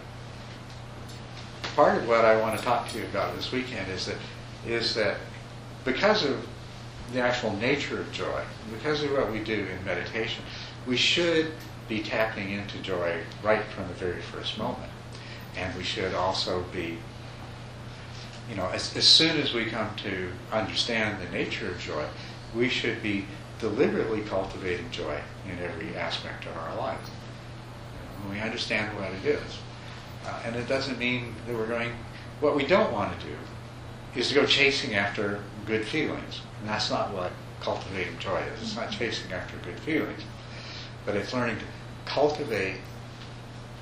part of what I want to talk to you about this weekend is that is that because of the actual nature of joy, because of what we do in meditation, we should be tapping into joy right from the very first moment. And we should also be, you know, as, as soon as we come to understand the nature of joy, we should be deliberately cultivating joy in every aspect of our life. When we understand what it is. Uh, and it doesn't mean that we're going, what we don't want to do is to go chasing after good feelings. And that's not what cultivating joy is. It's not mm-hmm. chasing after good feelings, but it's learning to cultivate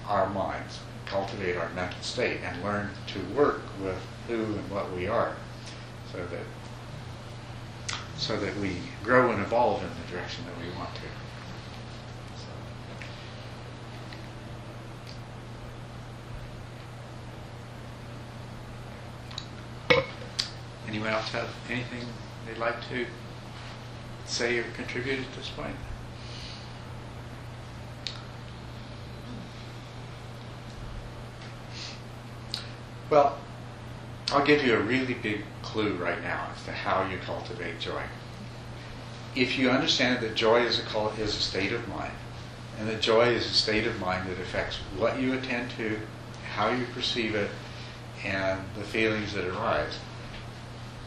our minds, cultivate our mental state, and learn to work with who and what we are so that so that we grow and evolve in the direction that we want to. Anyone else have anything they'd like to say or contribute at this point? Well, I'll give you a really big clue right now as to how you cultivate joy. If you understand that joy is a, is a state of mind, and that joy is a state of mind that affects what you attend to, how you perceive it, and the feelings that arise,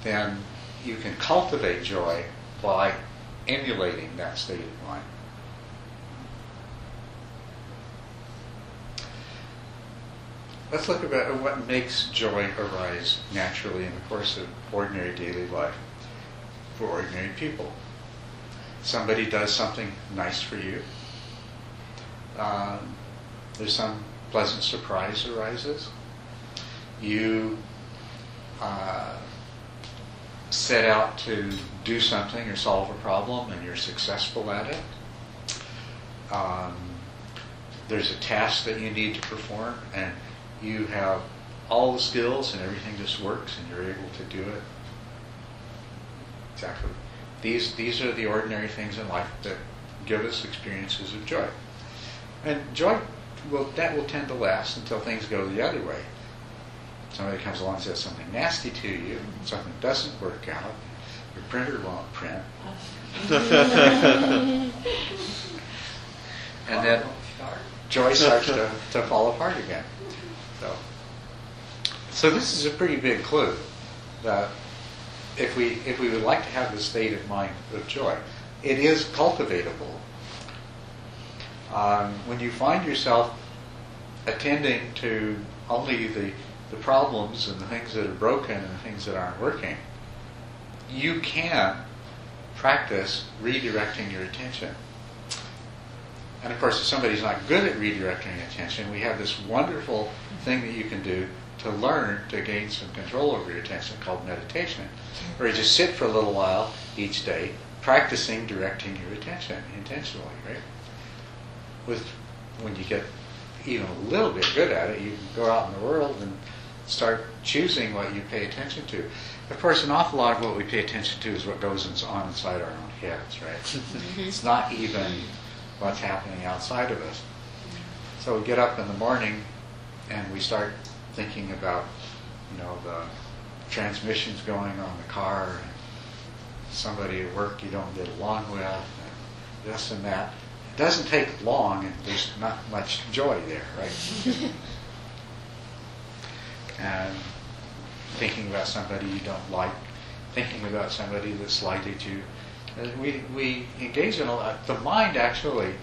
then you can cultivate joy by emulating that state of mind. Let's look at what makes joy arise naturally in the course of ordinary daily life for ordinary people. Somebody does something nice for you. Um, there's some pleasant surprise arises. You uh, set out to do something or solve a problem and you're successful at it. Um, there's a task that you need to perform and you have all the skills and everything just works and you're able to do it. Exactly. These, these are the ordinary things in life that give us experiences of joy. And joy will that will tend to last until things go the other way. Somebody comes along and says something nasty to you, something doesn't work out, your printer won't print, and then joy starts to, to fall apart again. So, so this is a pretty big clue that if we if we would like to have the state of mind of joy, it is cultivatable. Um, when you find yourself attending to only the the problems and the things that are broken and the things that aren't working, you can practice redirecting your attention. And of course, if somebody's not good at redirecting attention, we have this wonderful thing that you can do to learn to gain some control over your attention called meditation, where you just sit for a little while each day, practicing directing your attention intentionally, right? With when you get even a little bit good at it, you can go out in the world and start choosing what you pay attention to. Of course, an awful lot of what we pay attention to is what goes on inside our own heads, right? it's not even what's happening outside of us. So we get up in the morning and we start thinking about, you know, the transmissions going on the car, and somebody at work you don't get along with, and this and that. It doesn't take long, and there's not much joy there, right? and thinking about somebody you don't like, thinking about somebody that slighted you. Uh, We, we engage in a lot. The mind actually,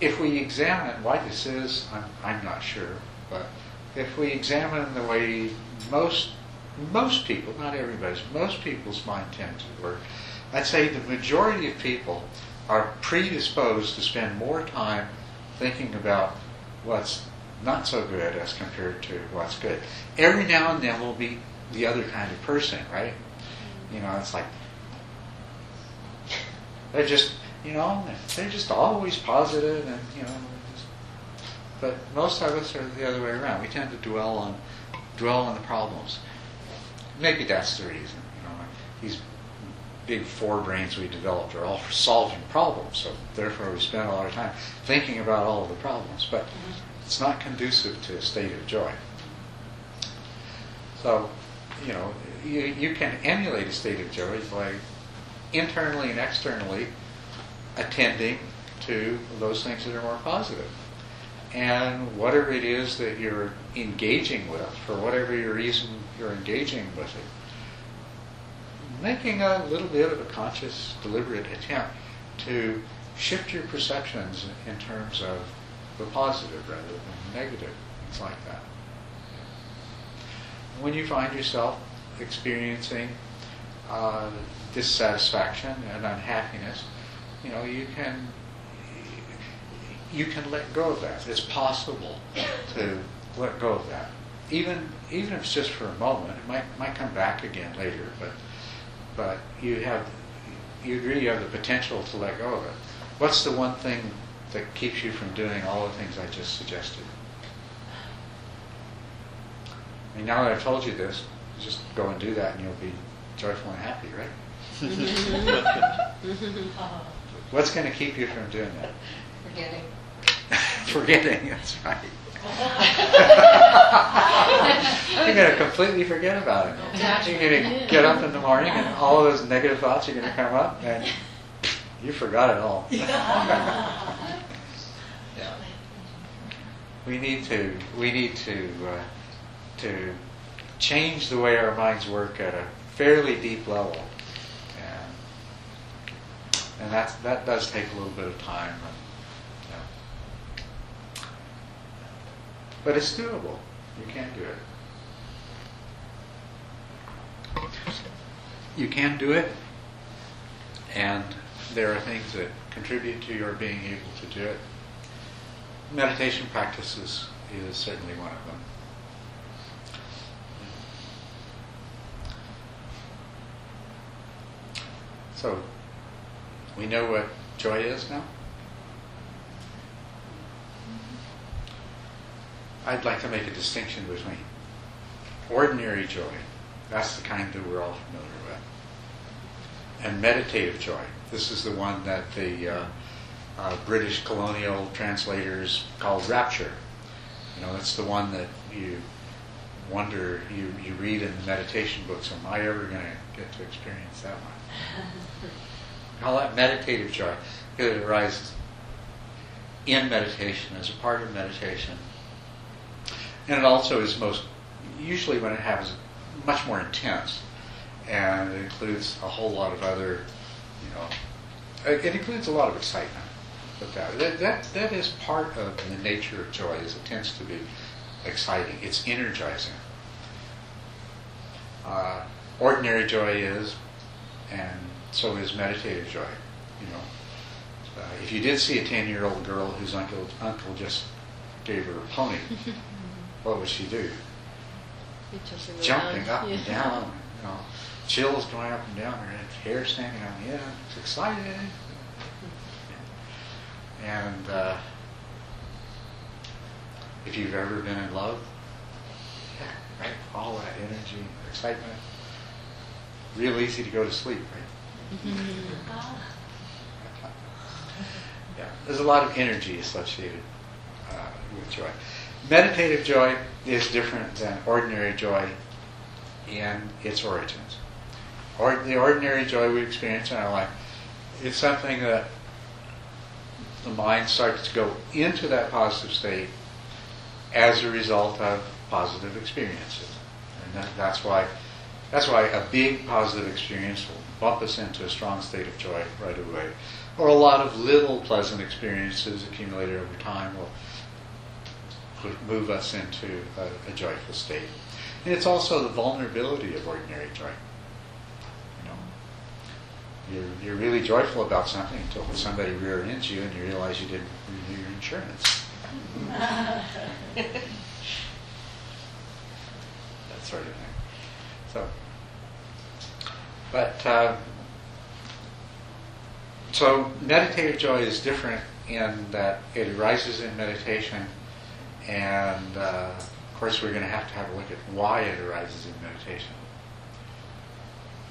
if we examine why this is, I'm, I'm not sure, but if we examine the way most most people, not everybody's, most people's mind tend to work, I'd say the majority of people are predisposed to spend more time thinking about what's not so good as compared to what's good. Every now and then we'll be the other kind of person, right? You know, it's like they're just, you know, they're just always positive and, you know, just, but most of us are the other way around. We tend to dwell on dwell on the problems. Maybe that's the reason. You know, these big forebrains we developed are all for solving problems. So therefore, we spend a lot of time thinking about all of the problems. But mm-hmm. It's not conducive to a state of joy. So, you know, you, you can emulate a state of joy by internally and externally attending to those things that are more positive. And whatever it is that you're engaging with, for whatever your reason you're engaging with it, making a little bit of a conscious, deliberate attempt to shift your perceptions in terms of the positive rather than the negative, things like that. When you find yourself experiencing uh, dissatisfaction and unhappiness, you know, you can you can let go of that. It's possible to let go of that. Even even if it's just for a moment, it might might come back again later, but but you have you really have the potential to let go of it. What's the one thing that keeps you from doing all the things I just suggested? I mean, now that I've told you this, just go and do that, and you'll be joyful and happy, right? Uh, What's going to keep you from doing that? Forgetting. Forgetting, that's right. You're going to completely forget about it. You're going to get up in the morning and all of those negative thoughts are going to come up and you forgot it all. Yeah. We need to we need to uh, to change the way our minds work at a fairly deep level, and and that's that does take a little bit of time. And, know. But it's doable. You can do it. You can do it, and there are things that contribute to your being able to do it. Meditation practices is certainly one of them. So, we know what joy is now? I'd like to make a distinction between ordinary joy, that's the kind that we're all familiar with, and meditative joy. This is the one that the uh, uh, British colonial translators called rapture. You know, it's the one that you wonder, you, you read in the meditation books, am I ever going to get to experience that one? Call that meditative joy because it arises in meditation, as a part of meditation. And it also is most, usually when it happens, much more intense. And it includes a whole lot of other, you know, it it includes a lot of excitement. But that, that, that, is part of the nature of joy, is it tends to be exciting. It's energizing. Uh, ordinary joy is, and so is meditative joy. You know, uh, if you did see a ten-year-old girl whose uncle uncle just gave her a pony, what would she do? Jumping up and down, you know, chills going up and down her hair standing on the end. It's excited. And uh, if you've ever been in love, yeah, right, all that energy, excitement, real easy to go to sleep, right? Yeah, there's a lot of energy associated uh, with joy. Meditative joy is different than ordinary joy in its origins. Or, the ordinary joy we experience in our life is something that the mind starts to go into that positive state as a result of positive experiences. And that, that's why that's why a big positive experience will bump us into a strong state of joy right away. Or a lot of little pleasant experiences accumulated over time will move us into a, a joyful state. And it's also the vulnerability of ordinary joy. You're, you're really joyful about something until somebody rear ends you and you realize you didn't renew your insurance. that sort of thing. So, but uh, so meditative joy is different in that it arises in meditation, and uh, of course we're going to have to have a look at why it arises in meditation.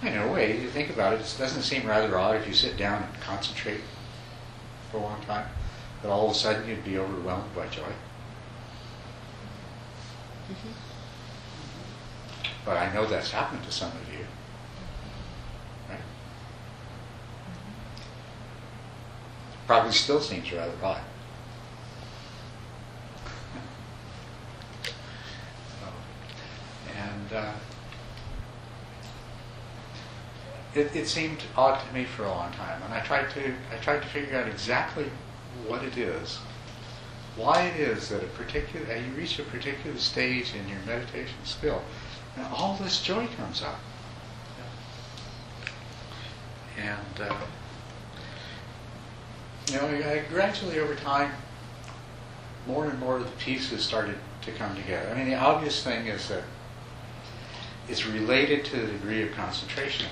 In a way, if you think about it, it doesn't seem rather odd if you sit down and concentrate for a long time, that all of a sudden you'd be overwhelmed by joy. But I know that's happened to some of you. Right? Probably still seems rather odd. So, and uh, it, it seemed odd to me for a long time, and I tried to I tried to figure out exactly what it is, why it is that a particular you reach a particular stage in your meditation skill, and all this joy comes up. And uh, you know, I gradually over time, more and more of the pieces started to come together. I mean, the obvious thing is that it's related to the degree of concentration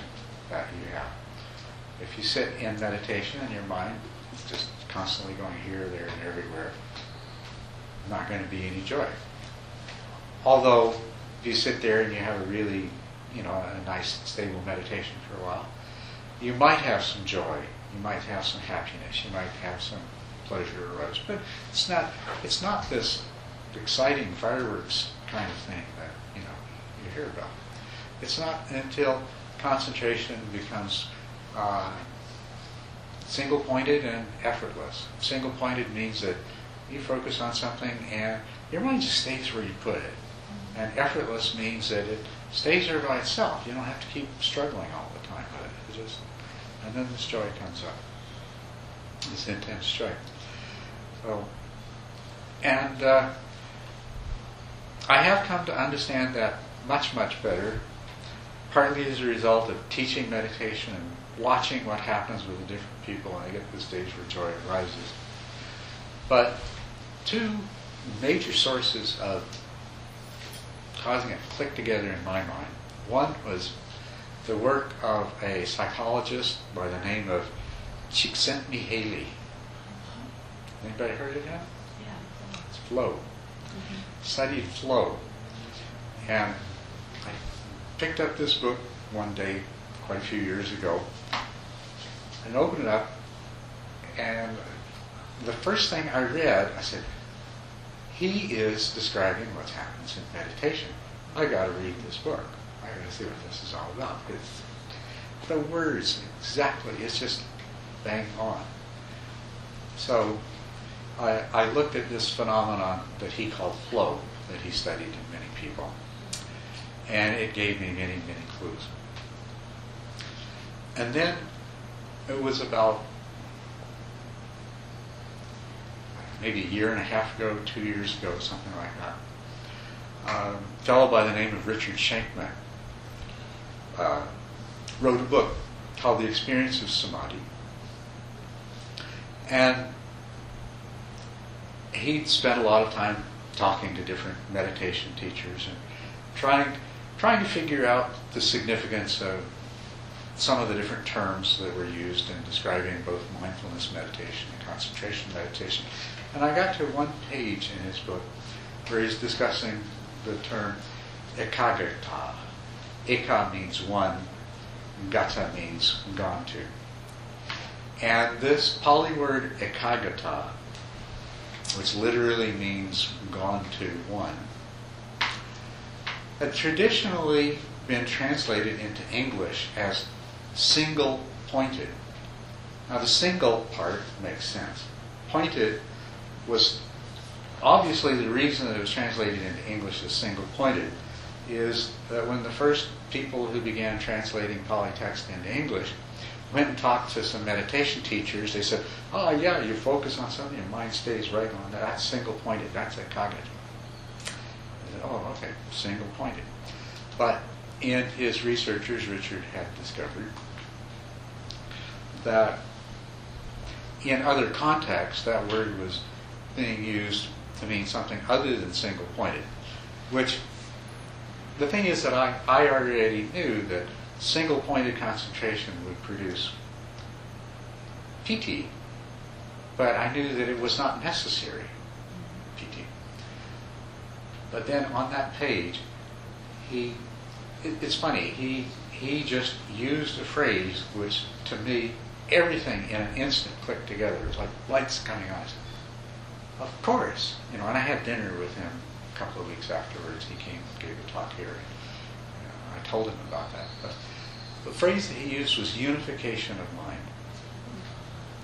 that you have. If you sit in meditation and your mind is just constantly going here, there, and everywhere, not going to be any joy. Although, if you sit there and you have a really, you know, a nice stable meditation for a while, you might have some joy, you might have some happiness, you might have some pleasure arise, but it's not, it's not this exciting fireworks kind of thing that you know you hear about. It's not until concentration becomes uh, single-pointed and effortless. Single-pointed means that you focus on something and your mind just stays where you put it. And effortless means that it stays there by itself. You don't have to keep struggling all the time with it. It just, and then this joy comes up. This intense joy. So, and uh, I have come to understand that much, much better, partly as a result of teaching meditation and watching what happens with the different people when they get to the stage where joy arises. But two major sources of causing it to click together in my mind. One was the work of a psychologist by the name of Csikszentmihalyi. Anybody heard of him? Yeah. It's flow. Mm-hmm. Studied flow. And I picked up this book one day quite a few years ago and opened it up and the first thing I read, I said, he is describing what happens in meditation. I got to read this book. I got to see what this is all about. It's the words exactly. It's just bang on. So I, I looked at this phenomenon that he called flow, that he studied in many people, and it gave me many, many clues. And then it was about maybe a year and a half ago, two years ago, something like that. Um, a fellow by the name of Richard Shankman uh, wrote a book called The Experience of Samadhi. And he spent a lot of time talking to different meditation teachers and trying trying to figure out the significance of some of the different terms that were used in describing both mindfulness meditation and concentration meditation. And I got to one page in his book where he's discussing the term ekaggata. Eka means one, gata means gone to. And this Pali word ekaggata, which literally means gone to one, had traditionally been translated into English as single pointed. Now, the single part makes sense. Pointed was obviously the reason that it was translated into English as single pointed is that when the first people who began translating Pali text into English went and talked to some meditation teachers, they said, Oh, yeah, you focus on something, your mind stays right on that. That's single pointed, that's ekaggata. Said, oh, okay, single pointed. But in his researchers, Richard had discovered that in other contexts, that word was being used to mean something other than single pointed, which the thing is that I, I already knew that single pointed concentration would produce piti, but I knew that it was not necessary. But then on that page, he, it, it's funny, he, he just used a phrase which to me, everything in an instant clicked together. It was like lights coming on. Of course. You know, and I had dinner with him a couple of weeks afterwards. He came and gave a talk here. And, you know, I told him about that. But the phrase that he used was unification of mind.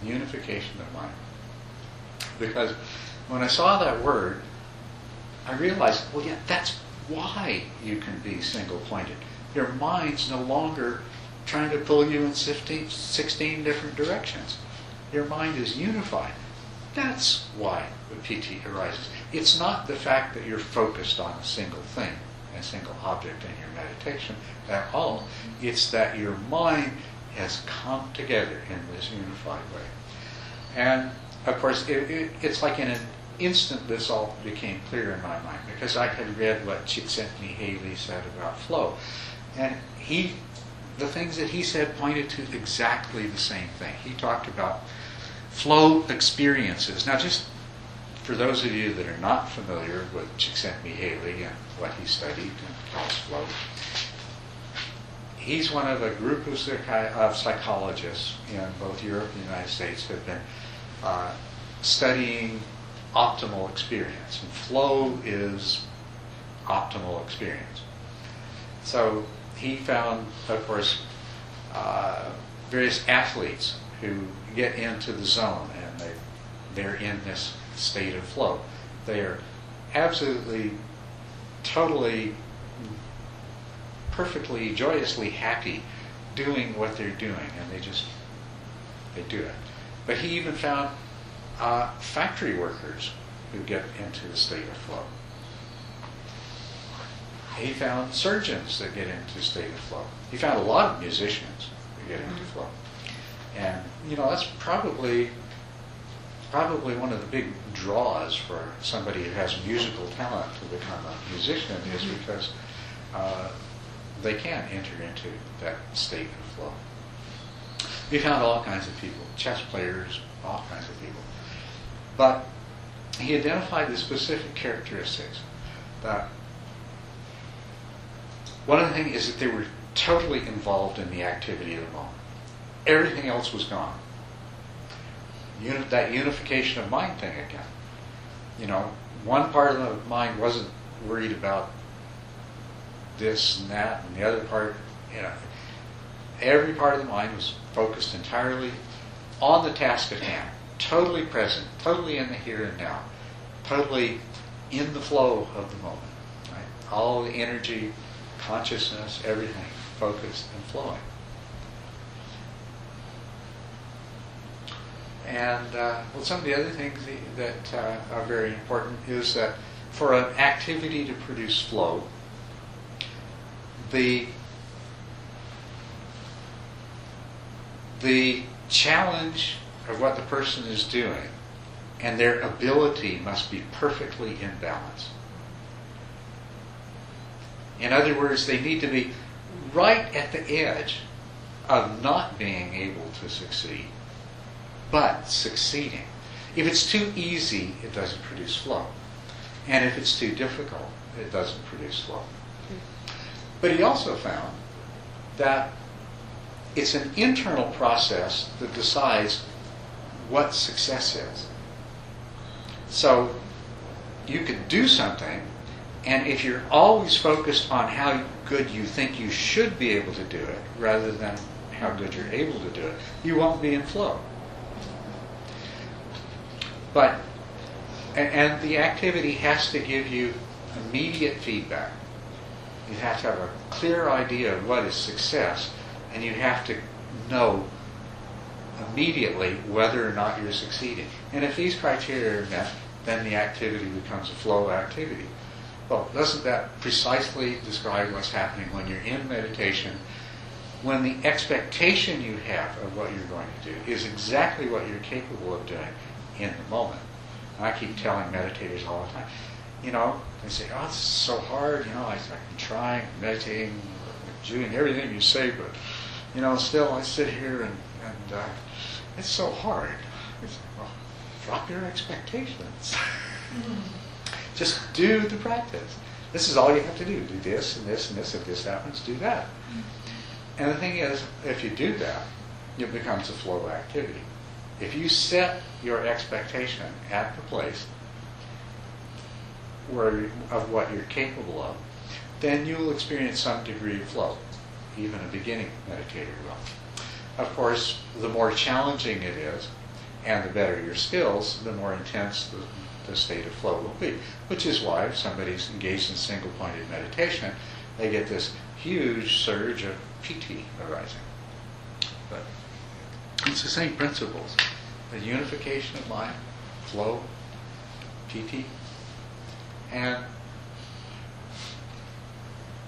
Unification of mind. Because when I saw that word, I realized, well, yeah, that's why you can be single pointed. Your mind's no longer trying to pull you in 16, 16 different directions. Your mind is unified. That's why the piti arises. It's not the fact that you're focused on a single thing, a single object in your meditation at all. It's that your mind has come together in this unified way. And of course, it, it, it's like in an instant this all became clear in my mind because I had read what Csikszentmihalyi Haley said about flow. And he, the things that he said pointed to exactly the same thing. He talked about flow experiences. Now, just for those of you that are not familiar with Csikszentmihalyi and what he studied and calls flow, he's one of a group of, psychi- of psychologists in both Europe and the United States have been uh, studying optimal experience. And flow is optimal experience. So he found, of course, uh, various athletes who get into the zone and they, they're in this state of flow. They are absolutely, totally, perfectly, joyously happy doing what they're doing and they just, they do it. But he even found uh, factory workers who get into the state of flow. He found surgeons that get into state of flow. He found a lot of musicians who get into flow. And, you know, that's probably probably one of the big draws for somebody who has musical talent to become a musician is because uh, they can enter into that state of flow. We found all kinds of people, chess players, all kinds of people. But he identified the specific characteristics that one of the things is that they were totally involved in the activity of the moment. Everything else was gone. uni- that unification of mind thing again. You know, one part of the mind wasn't worried about this and that, and the other part, you know, every part of the mind was focused entirely on the task at hand, totally present, totally in the here and now, totally in the flow of the moment. Right? All the energy, consciousness, everything focused and flowing. And uh, well, some of the other things that uh, are very important is that for an activity to produce flow, the the challenge of what the person is doing and their ability must be perfectly in balance. In other words, they need to be right at the edge of not being able to succeed, but succeeding. If it's too easy, it doesn't produce flow. And if it's too difficult, it doesn't produce flow. But he also found that it's an internal process that decides what success is. So you could do something, and if you're always focused on how good you think you should be able to do it rather than how good you're able to do it, you won't be in flow. But, and the activity has to give you immediate feedback. You have to have a clear idea of what is success, and you have to know immediately whether or not you're succeeding. And if these criteria are met, then the activity becomes a flow activity. Well, doesn't that precisely describe what's happening when you're in meditation? When the expectation you have of what you're going to do is exactly what you're capable of doing in the moment. And I keep telling meditators all the time, you know, they say, oh, this is so hard, you know, I, I'm trying, meditating, doing everything you say, but, you know, still I sit here and, and uh, it's so hard. It's, well, drop your expectations. Just do the practice. This is all you have to do. Do this and this and this. If this happens, do that. And the thing is, if you do that, it becomes a flow activity. If you set your expectation at the place where of what you're capable of, then you'll experience some degree of flow. Even a beginning meditator will. Of course, the more challenging it is, and the better your skills, the more intense the, the state of flow will be. Which is why if somebody's engaged in single-pointed meditation, they get this huge surge of piti arising. But it's the same principles. The unification of mind, flow, piti, and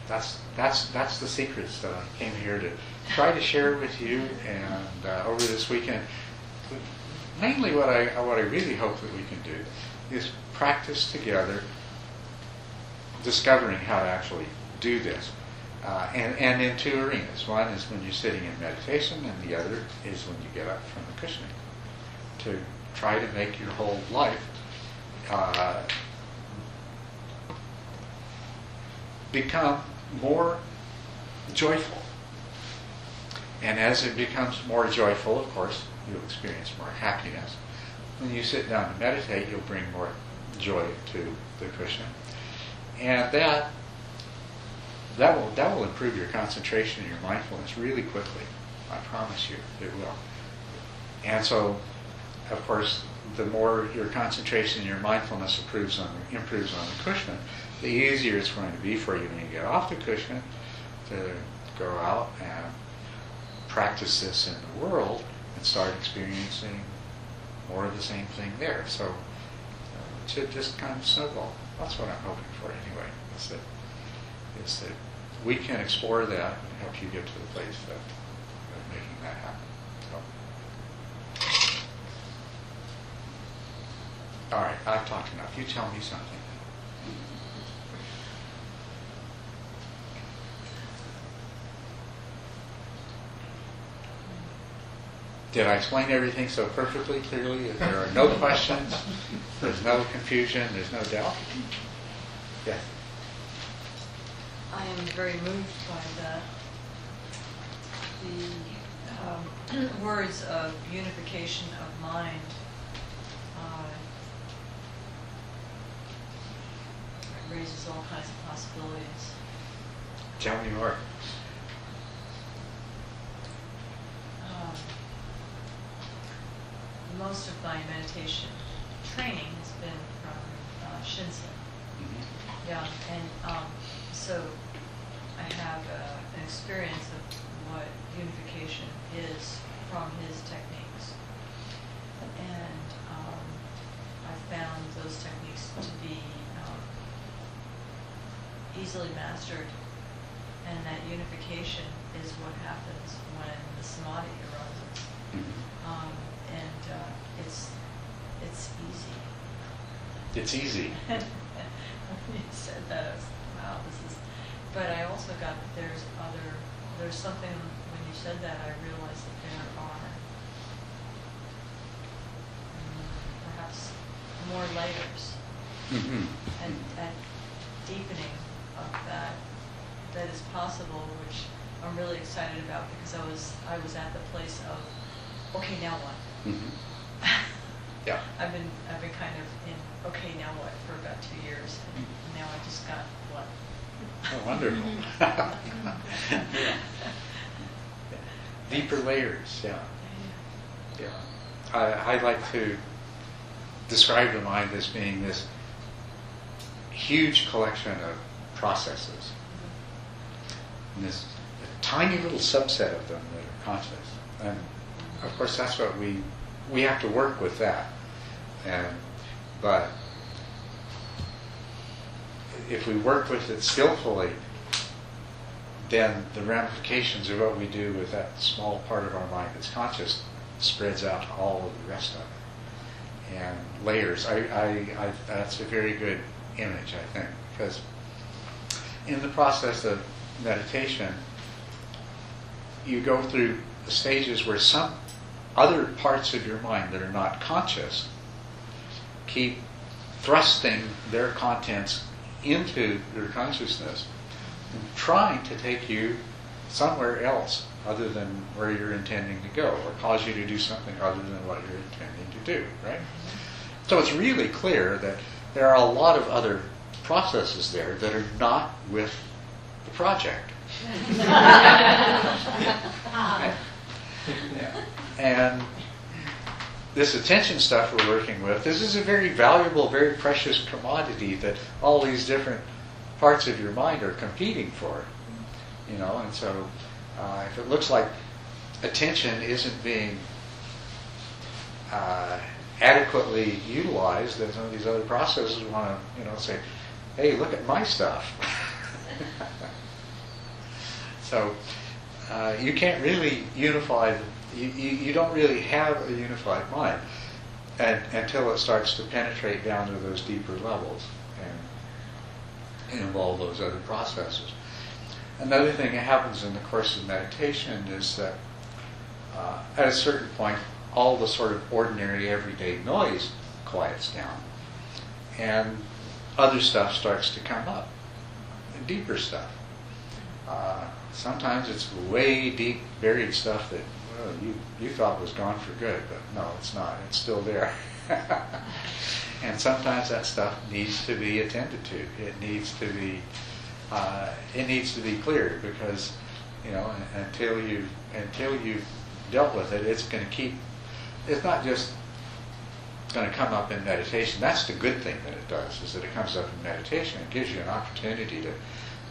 that's that's that's the secrets that I came here to try to share it with you. And uh, over this weekend, mainly what I what I really hope that we can do is practice together, discovering how to actually do this. Uh, and, and in two arenas. One is when you're sitting in meditation, and the other is when you get up from the cushioning. To try to make your whole life uh, become more joyful. And as it becomes more joyful, of course, you'll experience more happiness. When you sit down to meditate, you'll bring more joy to the cushion. And that that will that will improve your concentration and your mindfulness really quickly. I promise you, it will. And so, of course, the more your concentration and your mindfulness improves on improves on the cushion, the easier it's going to be for you when you get off the cushion to go out and practice this in the world and start experiencing more of the same thing there. So uh, it should just kind of snowball. That's what I'm hoping for anyway. Is that is that we can explore that and help you get to the place of making that happen. So. All right, I've talked enough. You tell me something. Did I explain everything so perfectly, clearly? There are no questions, there's no confusion, there's no doubt? Yes. I am very moved by the, the um, words of unification of mind, uh, it raises all kinds of possibilities. Tell me more. Um, most of my meditation training has been from uh, Shinzen. Yeah, and um, so I have uh, an experience of what unification is from his techniques. And um, I found those techniques to be um, easily mastered, and that unification is what happens when the samadhi arises. Mhm. Um, and uh, it's it's easy. It's easy. when you said that, I was wow, this is. But I also got that there's other. There's something when you said that I realized that there are mm, perhaps more layers Mhm. and, and deepening of that that is possible, which I'm really excited about because I was I was at the place of okay now what. Mhm. Yeah. I've been I've been kind of in okay now what for about two years and now I just got what. Oh, wonderful. Yeah. Deeper layers, yeah. Yeah. I, I like to describe the mind as being this huge collection of processes. And this tiny little subset of them that are conscious. And of course, that's what we, we have to work with that. And, but if we work with it skillfully, then the ramifications of what we do with that small part of our mind that's conscious spreads out to all of the rest of it. And layers, I, I, I, that's a very good image, I think, because in the process of meditation, you go through stages where some other parts of your mind that are not conscious keep thrusting their contents into your consciousness and trying to take you somewhere else other than where you're intending to go or cause you to do something other than what you're intending to do, right? So it's really clear that there are a lot of other processes there that are not with the project. Yeah. And this attention stuff we're working with, this is a very valuable, very precious commodity that all these different parts of your mind are competing for. You know, and so uh, if it looks like attention isn't being uh, adequately utilized, then some of these other processes want to, you know, say, "Hey, look at my stuff." so uh, you can't really unify. You, you, don't really have a unified mind and, until it starts to penetrate down to those deeper levels and, and involve those other processes. Another thing that happens in the course of meditation is that uh, at a certain point, all the sort of ordinary everyday noise quiets down, and other stuff starts to come up, deeper stuff. Uh, sometimes it's way deep, buried stuff that well, you you thought was gone for good, but no, it's not. It's still there. and sometimes that stuff needs to be attended to. It needs to be uh, it needs to be cleared because you know until you until you've dealt with it, it's going to keep. It's not just going to come up in meditation. That's the good thing that it does is that it comes up in meditation. It gives you an opportunity to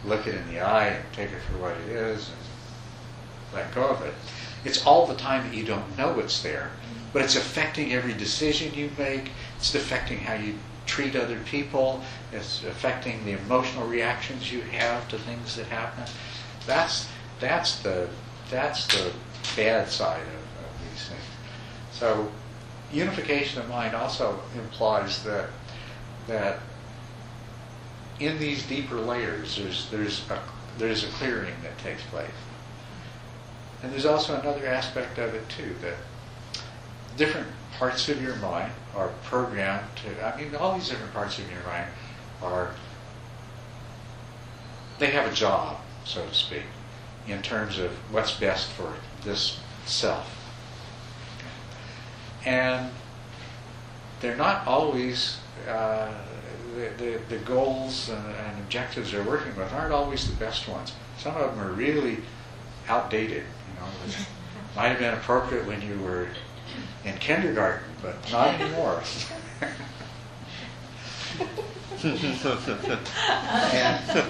look it in the eye and take it for what it is and let go of it. It's all the time that you don't know it's there, but it's affecting every decision you make. It's affecting how you treat other people. It's affecting the emotional reactions you have to things that happen. That's that's the that's the bad side of, of these things. So unification of mind also implies that that in these deeper layers there's there's a there's a clearing that takes place. And there's also another aspect of it too that different parts of your mind are programmed to I mean all these different parts of your mind are they have a job, so to speak, in terms of what's best for this self. and they're not always uh, the, the, the goals and, and objectives they're working with aren't always the best ones. Some of them are really outdated. Know, which might have been appropriate when you were in kindergarten, but not anymore. and,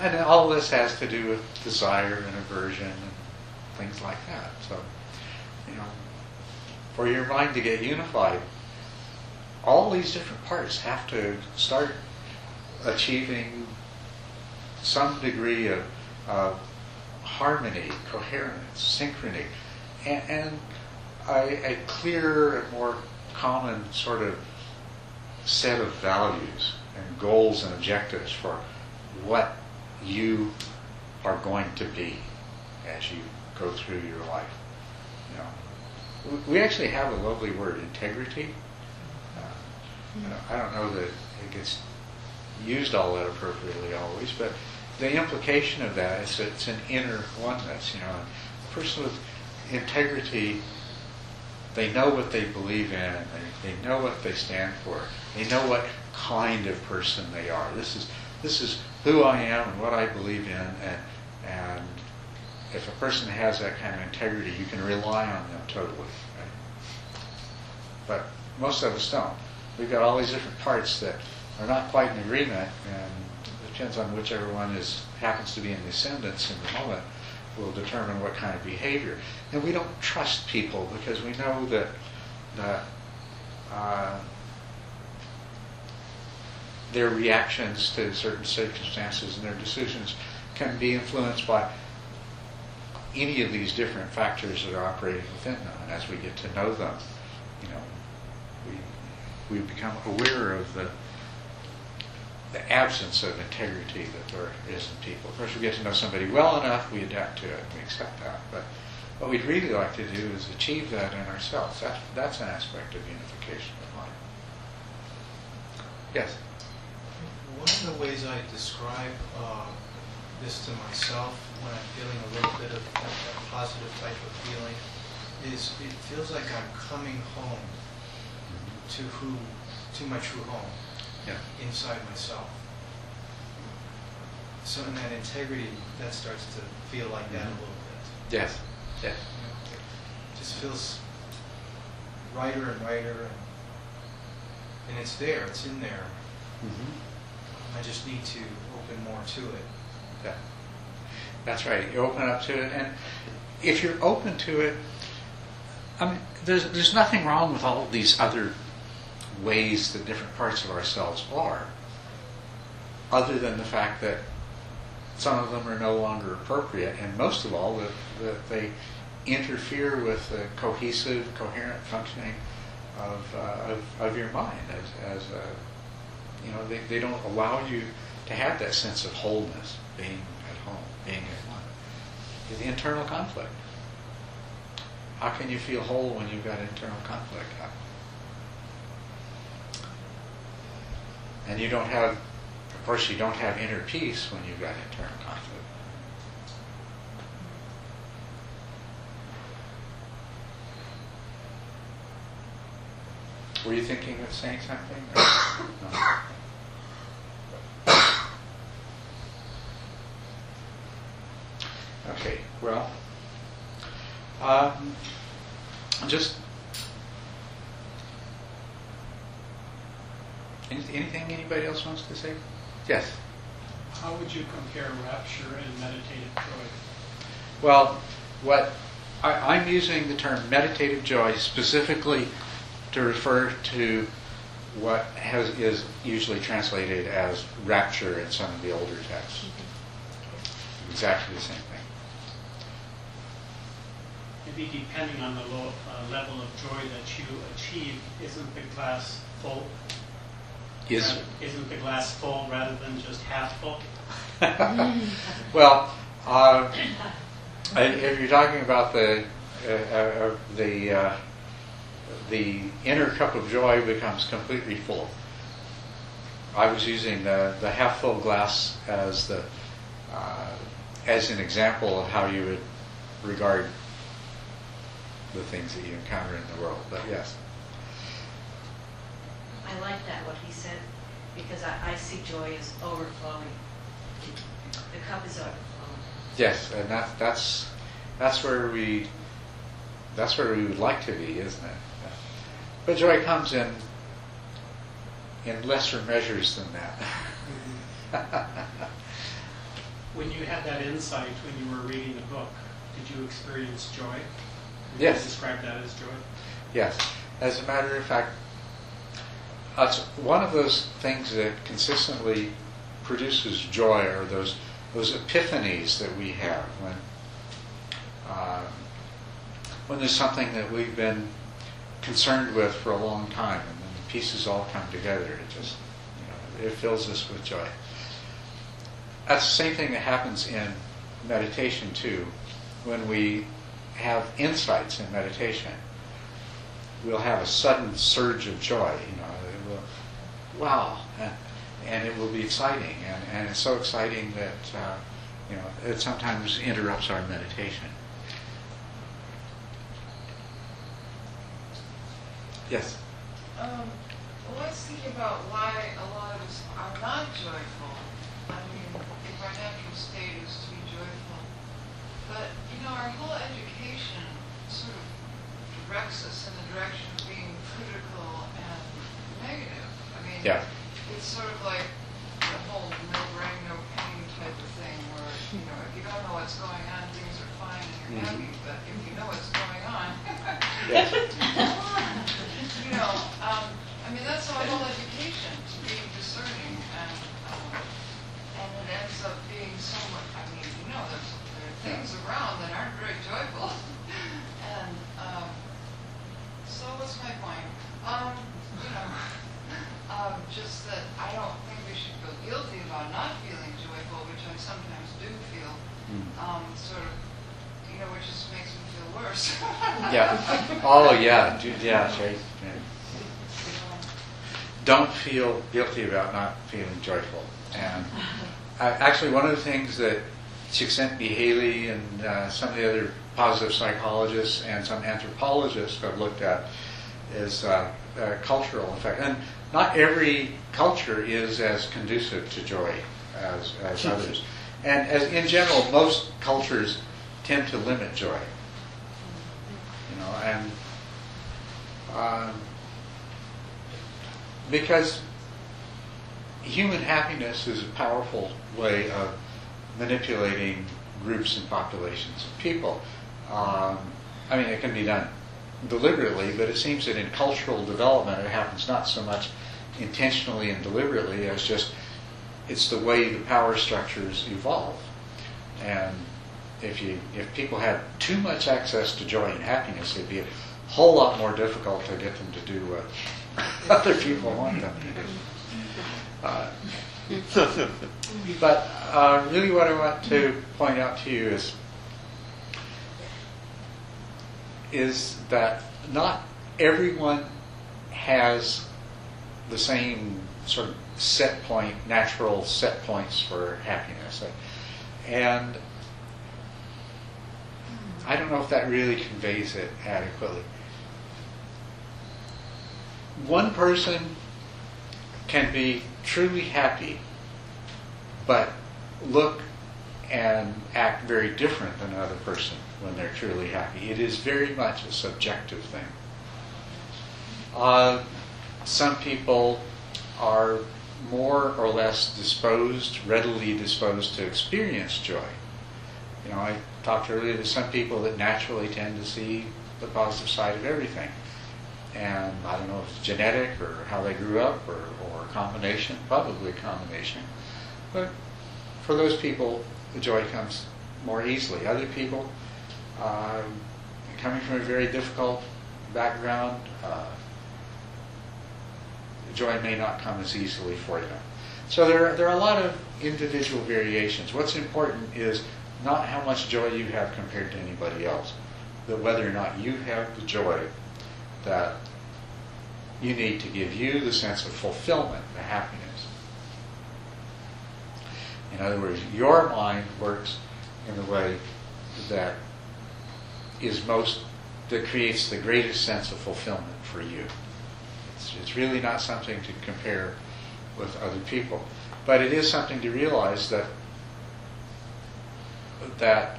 and all this has to do with desire and aversion and things like that. So, you know, for your mind to get unified, all these different parts have to start achieving some degree of, of harmony, coherence, synchrony, and, and a, a and more common sort of set of values and goals and objectives for what you are going to be as you go through your life. You know, we- actually have a lovely word, integrity. Uh, I don't know that it gets used all that appropriately always, but the implication of that is that it's an inner oneness. You know, a person with integrity, they know what they believe in, they, they know what they stand for, they know what kind of person they are. This is this is who I am and what I believe in, and and if a person has that kind of integrity, you can rely on them totally. But most of us don't. We've got all these different parts that are not quite in agreement, and depends on whichever one is happens to be in the ascendance in the moment will determine what kind of behavior. And we don't trust people because we know that that uh, their reactions to certain circumstances and their decisions can be influenced by any of these different factors that are operating within them. And as we get to know them, you know, we we become aware of the the absence of integrity that there is in people. Of course, we get to know somebody well enough, we adapt to it, we accept that. But what we'd really like to do is achieve that in ourselves. That's, that's an aspect of unification of life. Yes? One of the ways I describe uh, this to myself when I'm feeling a little bit of that, that positive type of feeling is it feels like I'm coming home to who, to my true home Yeah. inside myself. So in that integrity, that starts to feel like that a Mhm. little bit. Yes. Yes. You know, it just feels righter and righter, and, and it's there, it's in there. Mm-hmm. I just need to open more to it. Yeah. That's right. You open up to it, and if you're open to it, I mean, there's there's nothing wrong with all these other ways that different parts of ourselves are, other than the fact that some of them are no longer appropriate, and most of all that, that they interfere with the cohesive, coherent functioning of, uh, of, of your mind as, as you know, they, they don't allow you to have that sense of wholeness, being at home, being at one. It's internal conflict. How can you feel whole when you've got internal conflict? And you don't have, of course, you don't have inner peace when you've got internal conflict. Were you thinking of saying something? no? Okay, well, um, just anything anybody else wants to say? Yes. How would you compare rapture and meditative joy? Well, what I, I'm using the term meditative joy specifically to refer to what has, is usually translated as rapture in some of the older texts. Exactly the same thing. Maybe depending on the low, uh, level of joy that you achieve, isn't the glass full? Is Isn't the glass full rather than just half full? well, uh, if you're talking about the uh, uh, the uh, the inner cup of joy becomes completely full. I was using the, the half full glass as the uh, as an example of how you would regard the things that you encounter in the world. But yes. I like that, what he said, because I, I see joy as overflowing. The cup is overflowing. Yes, and that, that's that's where we that's where we would like to be, isn't it? But joy comes in in lesser measures than that. When you had that insight when you were reading the book, did you experience joy? Would Yes. You describe that as joy? yes, as a matter of fact, that's one of those things that consistently produces joy, or those those epiphanies that we have when um, when there's something that we've been concerned with for a long time, and then the pieces all come together. It just you know, it fills us with joy. That's the same thing that happens in meditation too. When we have insights in meditation, we'll have a sudden surge of joy. You know, wow, and, and it will be exciting, and, and it's so exciting that uh, you know it sometimes interrupts our meditation. Yes. Um, well, let's think about why a lot of us are not joyful. I mean, if our natural state is to be joyful. But, you know, our whole education sort of directs us in the direction of being critical and negative. I mean, Yeah. it's sort of like the whole no brain, no pain type of thing where, you know, if you don't know what's going on, things are fine and you're Mhm. happy. But if you know what's going on, you know, um, I mean, that's our whole education, to be discerning, and, um, and it ends up being so much, I mean, you know, there's, there are things around that aren't very joyful, and, um, so what's my point? Um, um, just that I don't think we should feel guilty about not feeling joyful, which I sometimes do feel, Mm. um, sort of, you know, which just makes me feel worse. Yeah. Oh yeah. Do- Yeah. Right. Yeah. Don't feel guilty about not feeling joyful. And uh, actually, one of the things that Csikszentmihalyi Haley and uh, some of the other positive psychologists and some anthropologists have looked at is uh, uh, cultural effect. And not every culture is as conducive to joy as, as others. And as in general, most cultures tend to limit joy. You know, and um, because human happiness is a powerful way of manipulating groups and populations of people. Um, I mean, it can be done deliberately, but it seems that in cultural development it happens not so much intentionally and deliberately as just it's the way the power structures evolve. And if you if people had too much access to joy and happiness, it'd be a whole lot more difficult to get them to do what other people want them to do. Uh, but uh, really, what I want to point out to you is is that not everyone has the same sort of set point, natural set points for happiness, and I don't know if that really conveys it adequately. One person can be truly happy, but look and act very different than another person when they're truly happy. It is very much a subjective thing. Uh, some people are more or less disposed, readily disposed to experience joy. You know, I talked earlier to some people that naturally tend to see the positive side of everything. And I don't know if it's genetic or how they grew up or, or a combination, probably a combination. But for those people, the joy comes more easily. Other people, um, coming from a very difficult background, uh, joy may not come as easily for them. So there, there are a lot of individual variations. What's important is not how much joy you have compared to anybody else, but whether or not you have the joy that you need to give you the sense of fulfillment, the happiness. In other words, your mind works in the way that is most that creates the greatest sense of fulfillment for you. It's, it's really not something to compare with other people, but it is something to realize that that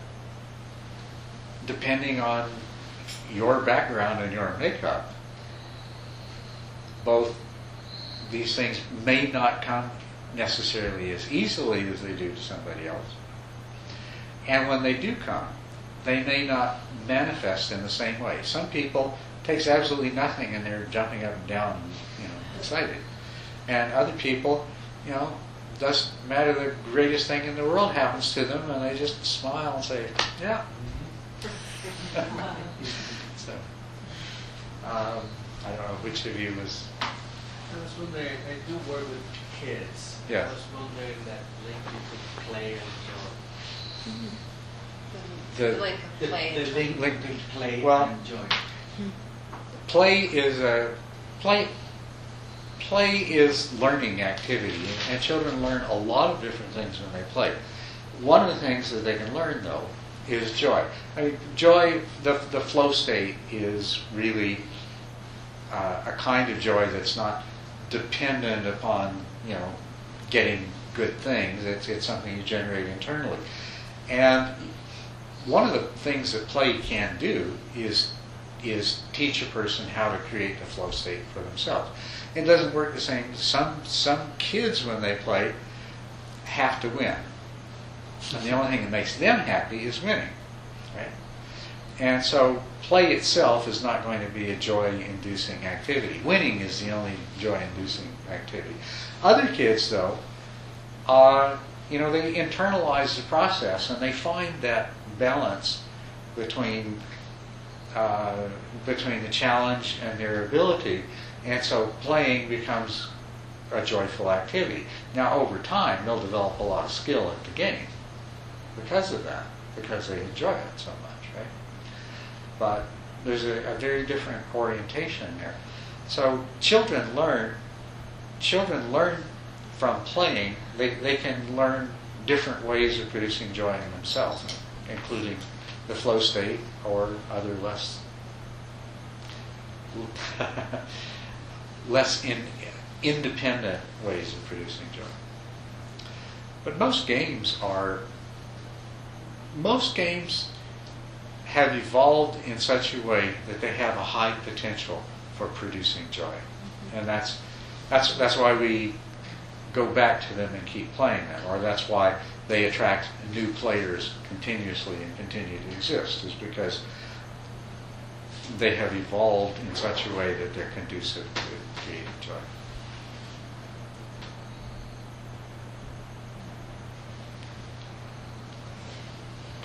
depending on your background and your makeup, both these things may not come necessarily as easily as they do to somebody else. And when they do come, they may not manifest in the same way. Some people it takes absolutely nothing and they're jumping up and down, you know, excited. And other people, you know, doesn't matter the greatest thing in the world happens to them and they just smile and say, yeah. so, um, I don't know which of you was. I was wondering, I do work with kids. Yeah. I was wondering that link between play and joy. The- Like The, a play. the link Link- between play well- and joy. play is a play play is learning activity and children learn a lot of different things when they play. One of the things that they can learn though is joy. I mean joy the, the flow state is really uh, a kind of joy that's not dependent upon you know getting good things. It's, it's something you generate internally. And one of the things that play can do is is teach a person how to create the flow state for themselves. It doesn't work the same. Some some kids when they play have to win, and the only thing that makes them happy is winning, right? And so play itself is not going to be a joy-inducing activity. Winning is the only joy-inducing activity. Other kids, though, uh, you know, they internalize the process and they find that balance between uh, between the challenge and their ability, and so playing becomes a joyful activity. Now, over time, they'll develop a lot of skill at the game because of that, because they enjoy it so much, right? But there's a, a very different orientation there. So children learn, children learn from playing. They, they can learn different ways of producing joy in themselves, including the flow state or other less less in, independent ways of producing joy. But most games are most games have evolved in such a way that they have a high potential for producing joy. Mm-hmm. And that's that's that's why we go back to them and keep playing them, or that's why they attract new players continuously and continue to exist, is because they have evolved in such a way that they're conducive to creating joy.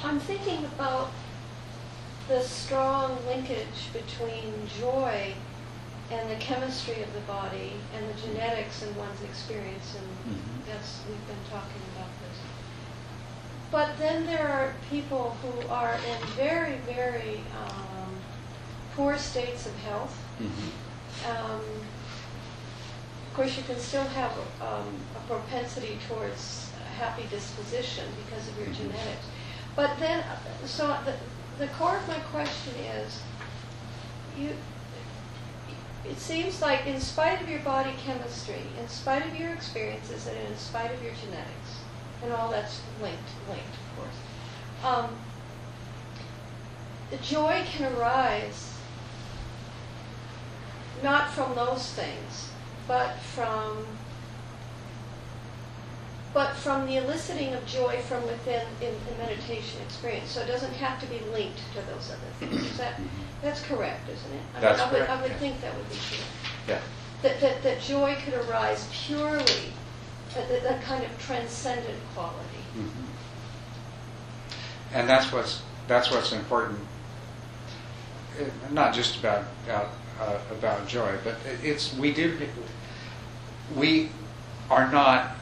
I'm thinking about the strong linkage between joy and the chemistry of the body and the genetics in one's experience, and Mhm. that's we've been talking. But then there are people who are in very, very um, poor states of health. Um, of course, you can still have um, a propensity towards a happy disposition because of your Mhm. genetics. But then, so the, the core of my question is, you, it seems like in spite of your body chemistry, in spite of your experiences, and in spite of your genetics, and all that's linked, linked, of course, um, the joy can arise not from those things, but from but from the eliciting of joy from within in the meditation experience. So it doesn't have to be linked to those other things. Is that that's correct, isn't it? I mean, That's I would, I would yeah. think that would be true. Yeah. That, that, that joy could arise purely, that, kind of transcendent quality. Mhm. And that's what's that's what's important. Uh, Not just about about, uh, about joy, but it- it's we do we are not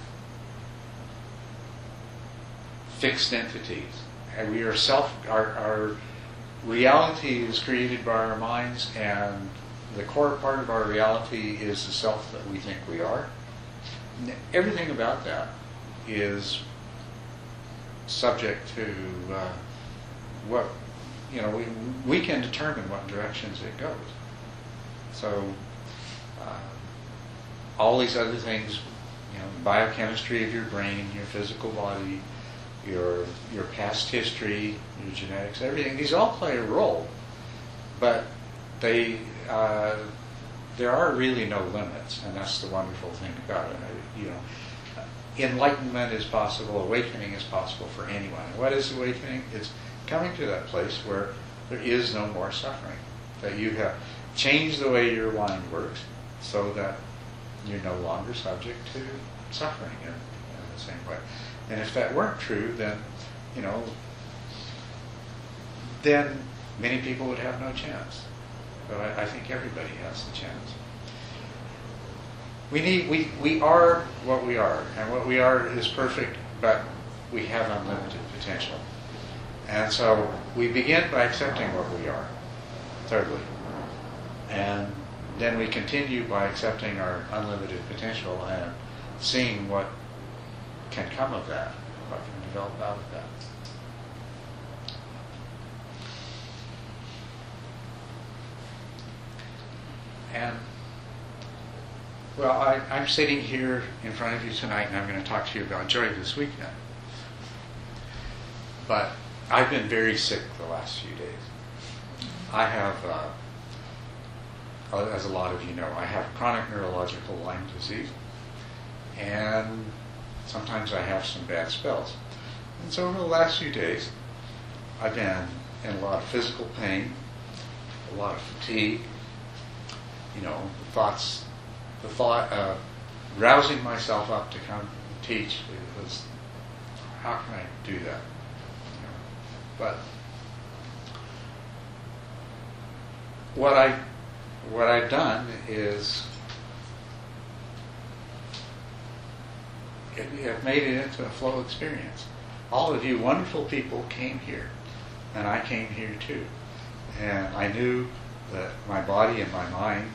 fixed entities, and we are self. Our, our reality is created by our minds, and the core part of our reality is the self that we think we are. Everything about that is subject to uh, what you know, we, we can determine what directions it goes. So, uh, all these other things, you know, biochemistry of your brain, your physical body, your your past history, your genetics, everything, these all play a role, but they uh, there are really no limits, and that's the wonderful thing about it. You know, enlightenment is possible, awakening is possible for anyone. What is awakening? It's coming to that place where there is no more suffering, that you have changed the way your mind works so that you're no longer subject to suffering in, in the same way. And if that weren't true, then, you know, then many people would have no chance. But I, I think everybody has the chance. We need we, we are what we are, and what we are is perfect, but we have unlimited potential. And so we begin by accepting what we are, thirdly. And then we continue by accepting our unlimited potential and seeing what can come of that, what can develop out of that. And well, I, I'm sitting here in front of you tonight, and I'm going to talk to you about joy this weekend. But I've been very sick the last few days. I have, uh, as a lot of you know, I have chronic neurological Lyme disease, and sometimes I have some bad spells. And so over the last few days, I've been in a lot of physical pain, a lot of fatigue, you know, thoughts, the thought of rousing myself up to come teach it was, how can I do that? But what I what I've done is it, it made it into a flow experience. All of you wonderful people came here, and I came here too. And I knew that my body and my mind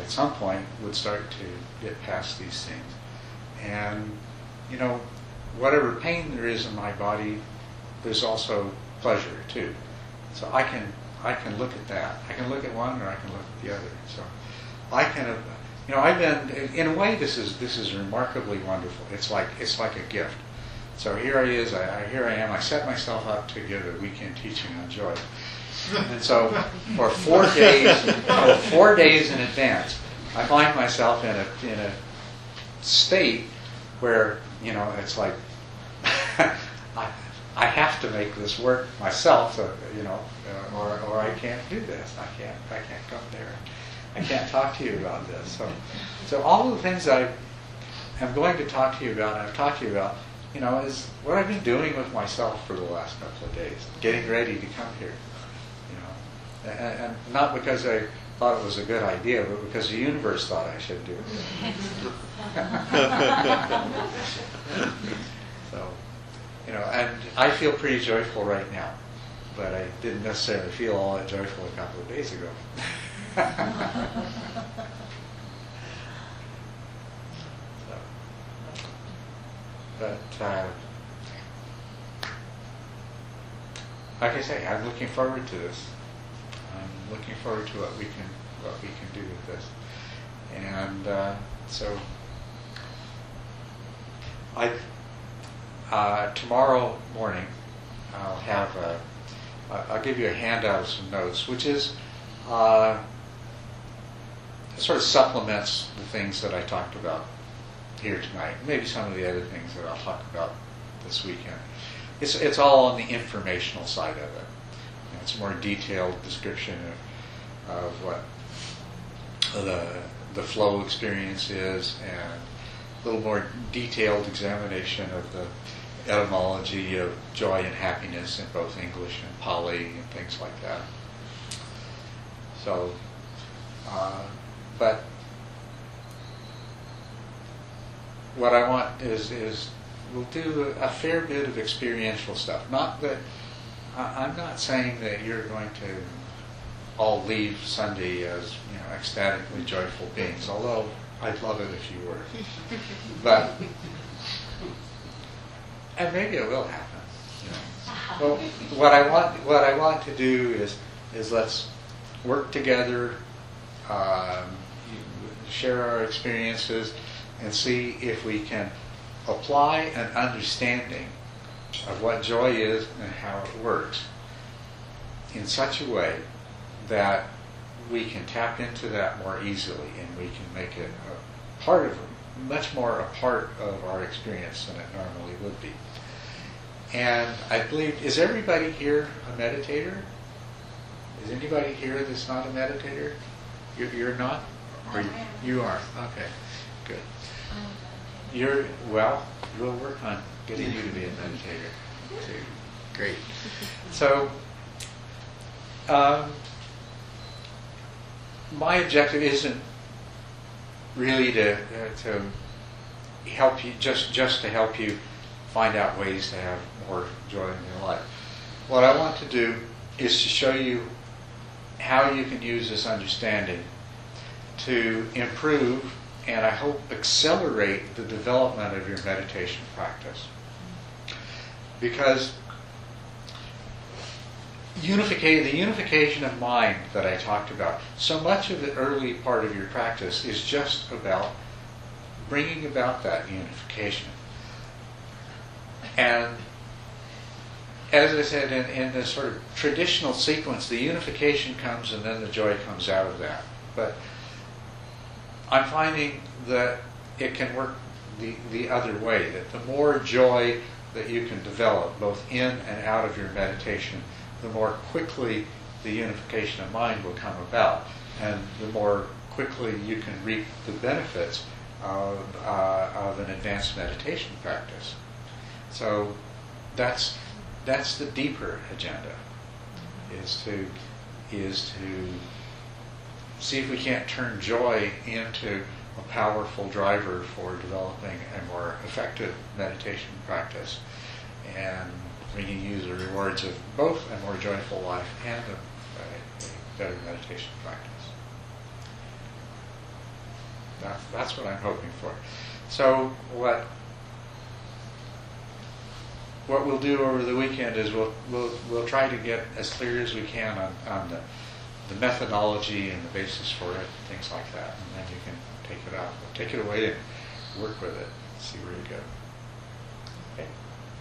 at some point would start to get past these things. And, you know, whatever pain there is in my body, there's also pleasure too. So I can I can look at that. I can look at one or I can look at the other. So I can, you know, I've been in a way. This is this is remarkably wonderful. It's like it's like a gift. So here I is. I here I am. I set myself up to give a weekend teaching on joy. And so for four days, for four days in advance, I find myself in a in a state where you know it's like I, I have to make this work myself, so, you know, uh, or or I can't do this. I can't I can't come there. I can't talk to you about this. So so all the things I am going to talk to you about, I've talked to you about, you know, is what I've been doing with myself for the last couple of days, getting ready to come here and, and not because I thought it was a good idea, but because the universe thought I should do it. so, you know, and I feel pretty joyful right now, but I didn't necessarily feel all that joyful a couple of days ago. so, but uh, like I say, I'm looking forward to this. Looking forward to what we can what we can do with this. And uh, so, I uh, tomorrow morning I'll have a, I'll give you a handout of some notes, which is uh, sort of supplements the things that I talked about here tonight. Maybe some of the other things that I'll talk about this weekend. It's it's all on the informational side of it. It's a more detailed description of, of what the, the flow experience is and a little more detailed examination of the etymology of joy and happiness in both English and Pali and things like that. So, uh, but what I want is, is we'll do a fair bit of experiential stuff. Not that I- I'm not saying that you're going to all leave Sunday as you know ecstatically joyful beings, although I'd love it if you were. But and maybe it will happen. You know. Well, what I want, what I want to do is, is let's work together, um, share our experiences, and see if we can apply an understanding of what joy is and how it works in such a way that we can tap into that more easily and we can make it a part of, much more a part of our experience than it normally would be. And I believe, is everybody here a meditator? Is anybody here that's not a meditator? You're, you're not? Or you- You are, okay, good. You're, well, we'll work on getting you to be a meditator too. Great. So, um, my objective isn't really to, uh, to help you, just, just to help you find out ways to have more joy in your life. What I want to do is to show you how you can use this understanding to improve and I hope accelerate the development of your meditation practice. Because unification, the unification of mind that I talked about, so much of the early part of your practice is just about bringing about that unification. And as I said, in, in this sort of traditional sequence, the unification comes and then the joy comes out of that. But I'm finding that it can work the, the other way, that the more joy that you can develop, both in and out of your meditation, the more quickly the unification of mind will come about, and the more quickly you can reap the benefits of, uh, of an advanced meditation practice. So that's, that's the deeper agenda, is to, is to see if we can't turn joy into a powerful driver for developing a more effective meditation practice and bringing you the rewards of both a more joyful life and a, a better meditation practice. That's, that's what I'm hoping for. So what what we'll do over the weekend is we'll we'll we'll try to get as clear as we can on, on the the methodology and the basis for it, things like that, and then you can take it out, take it away and work with it, see where you go.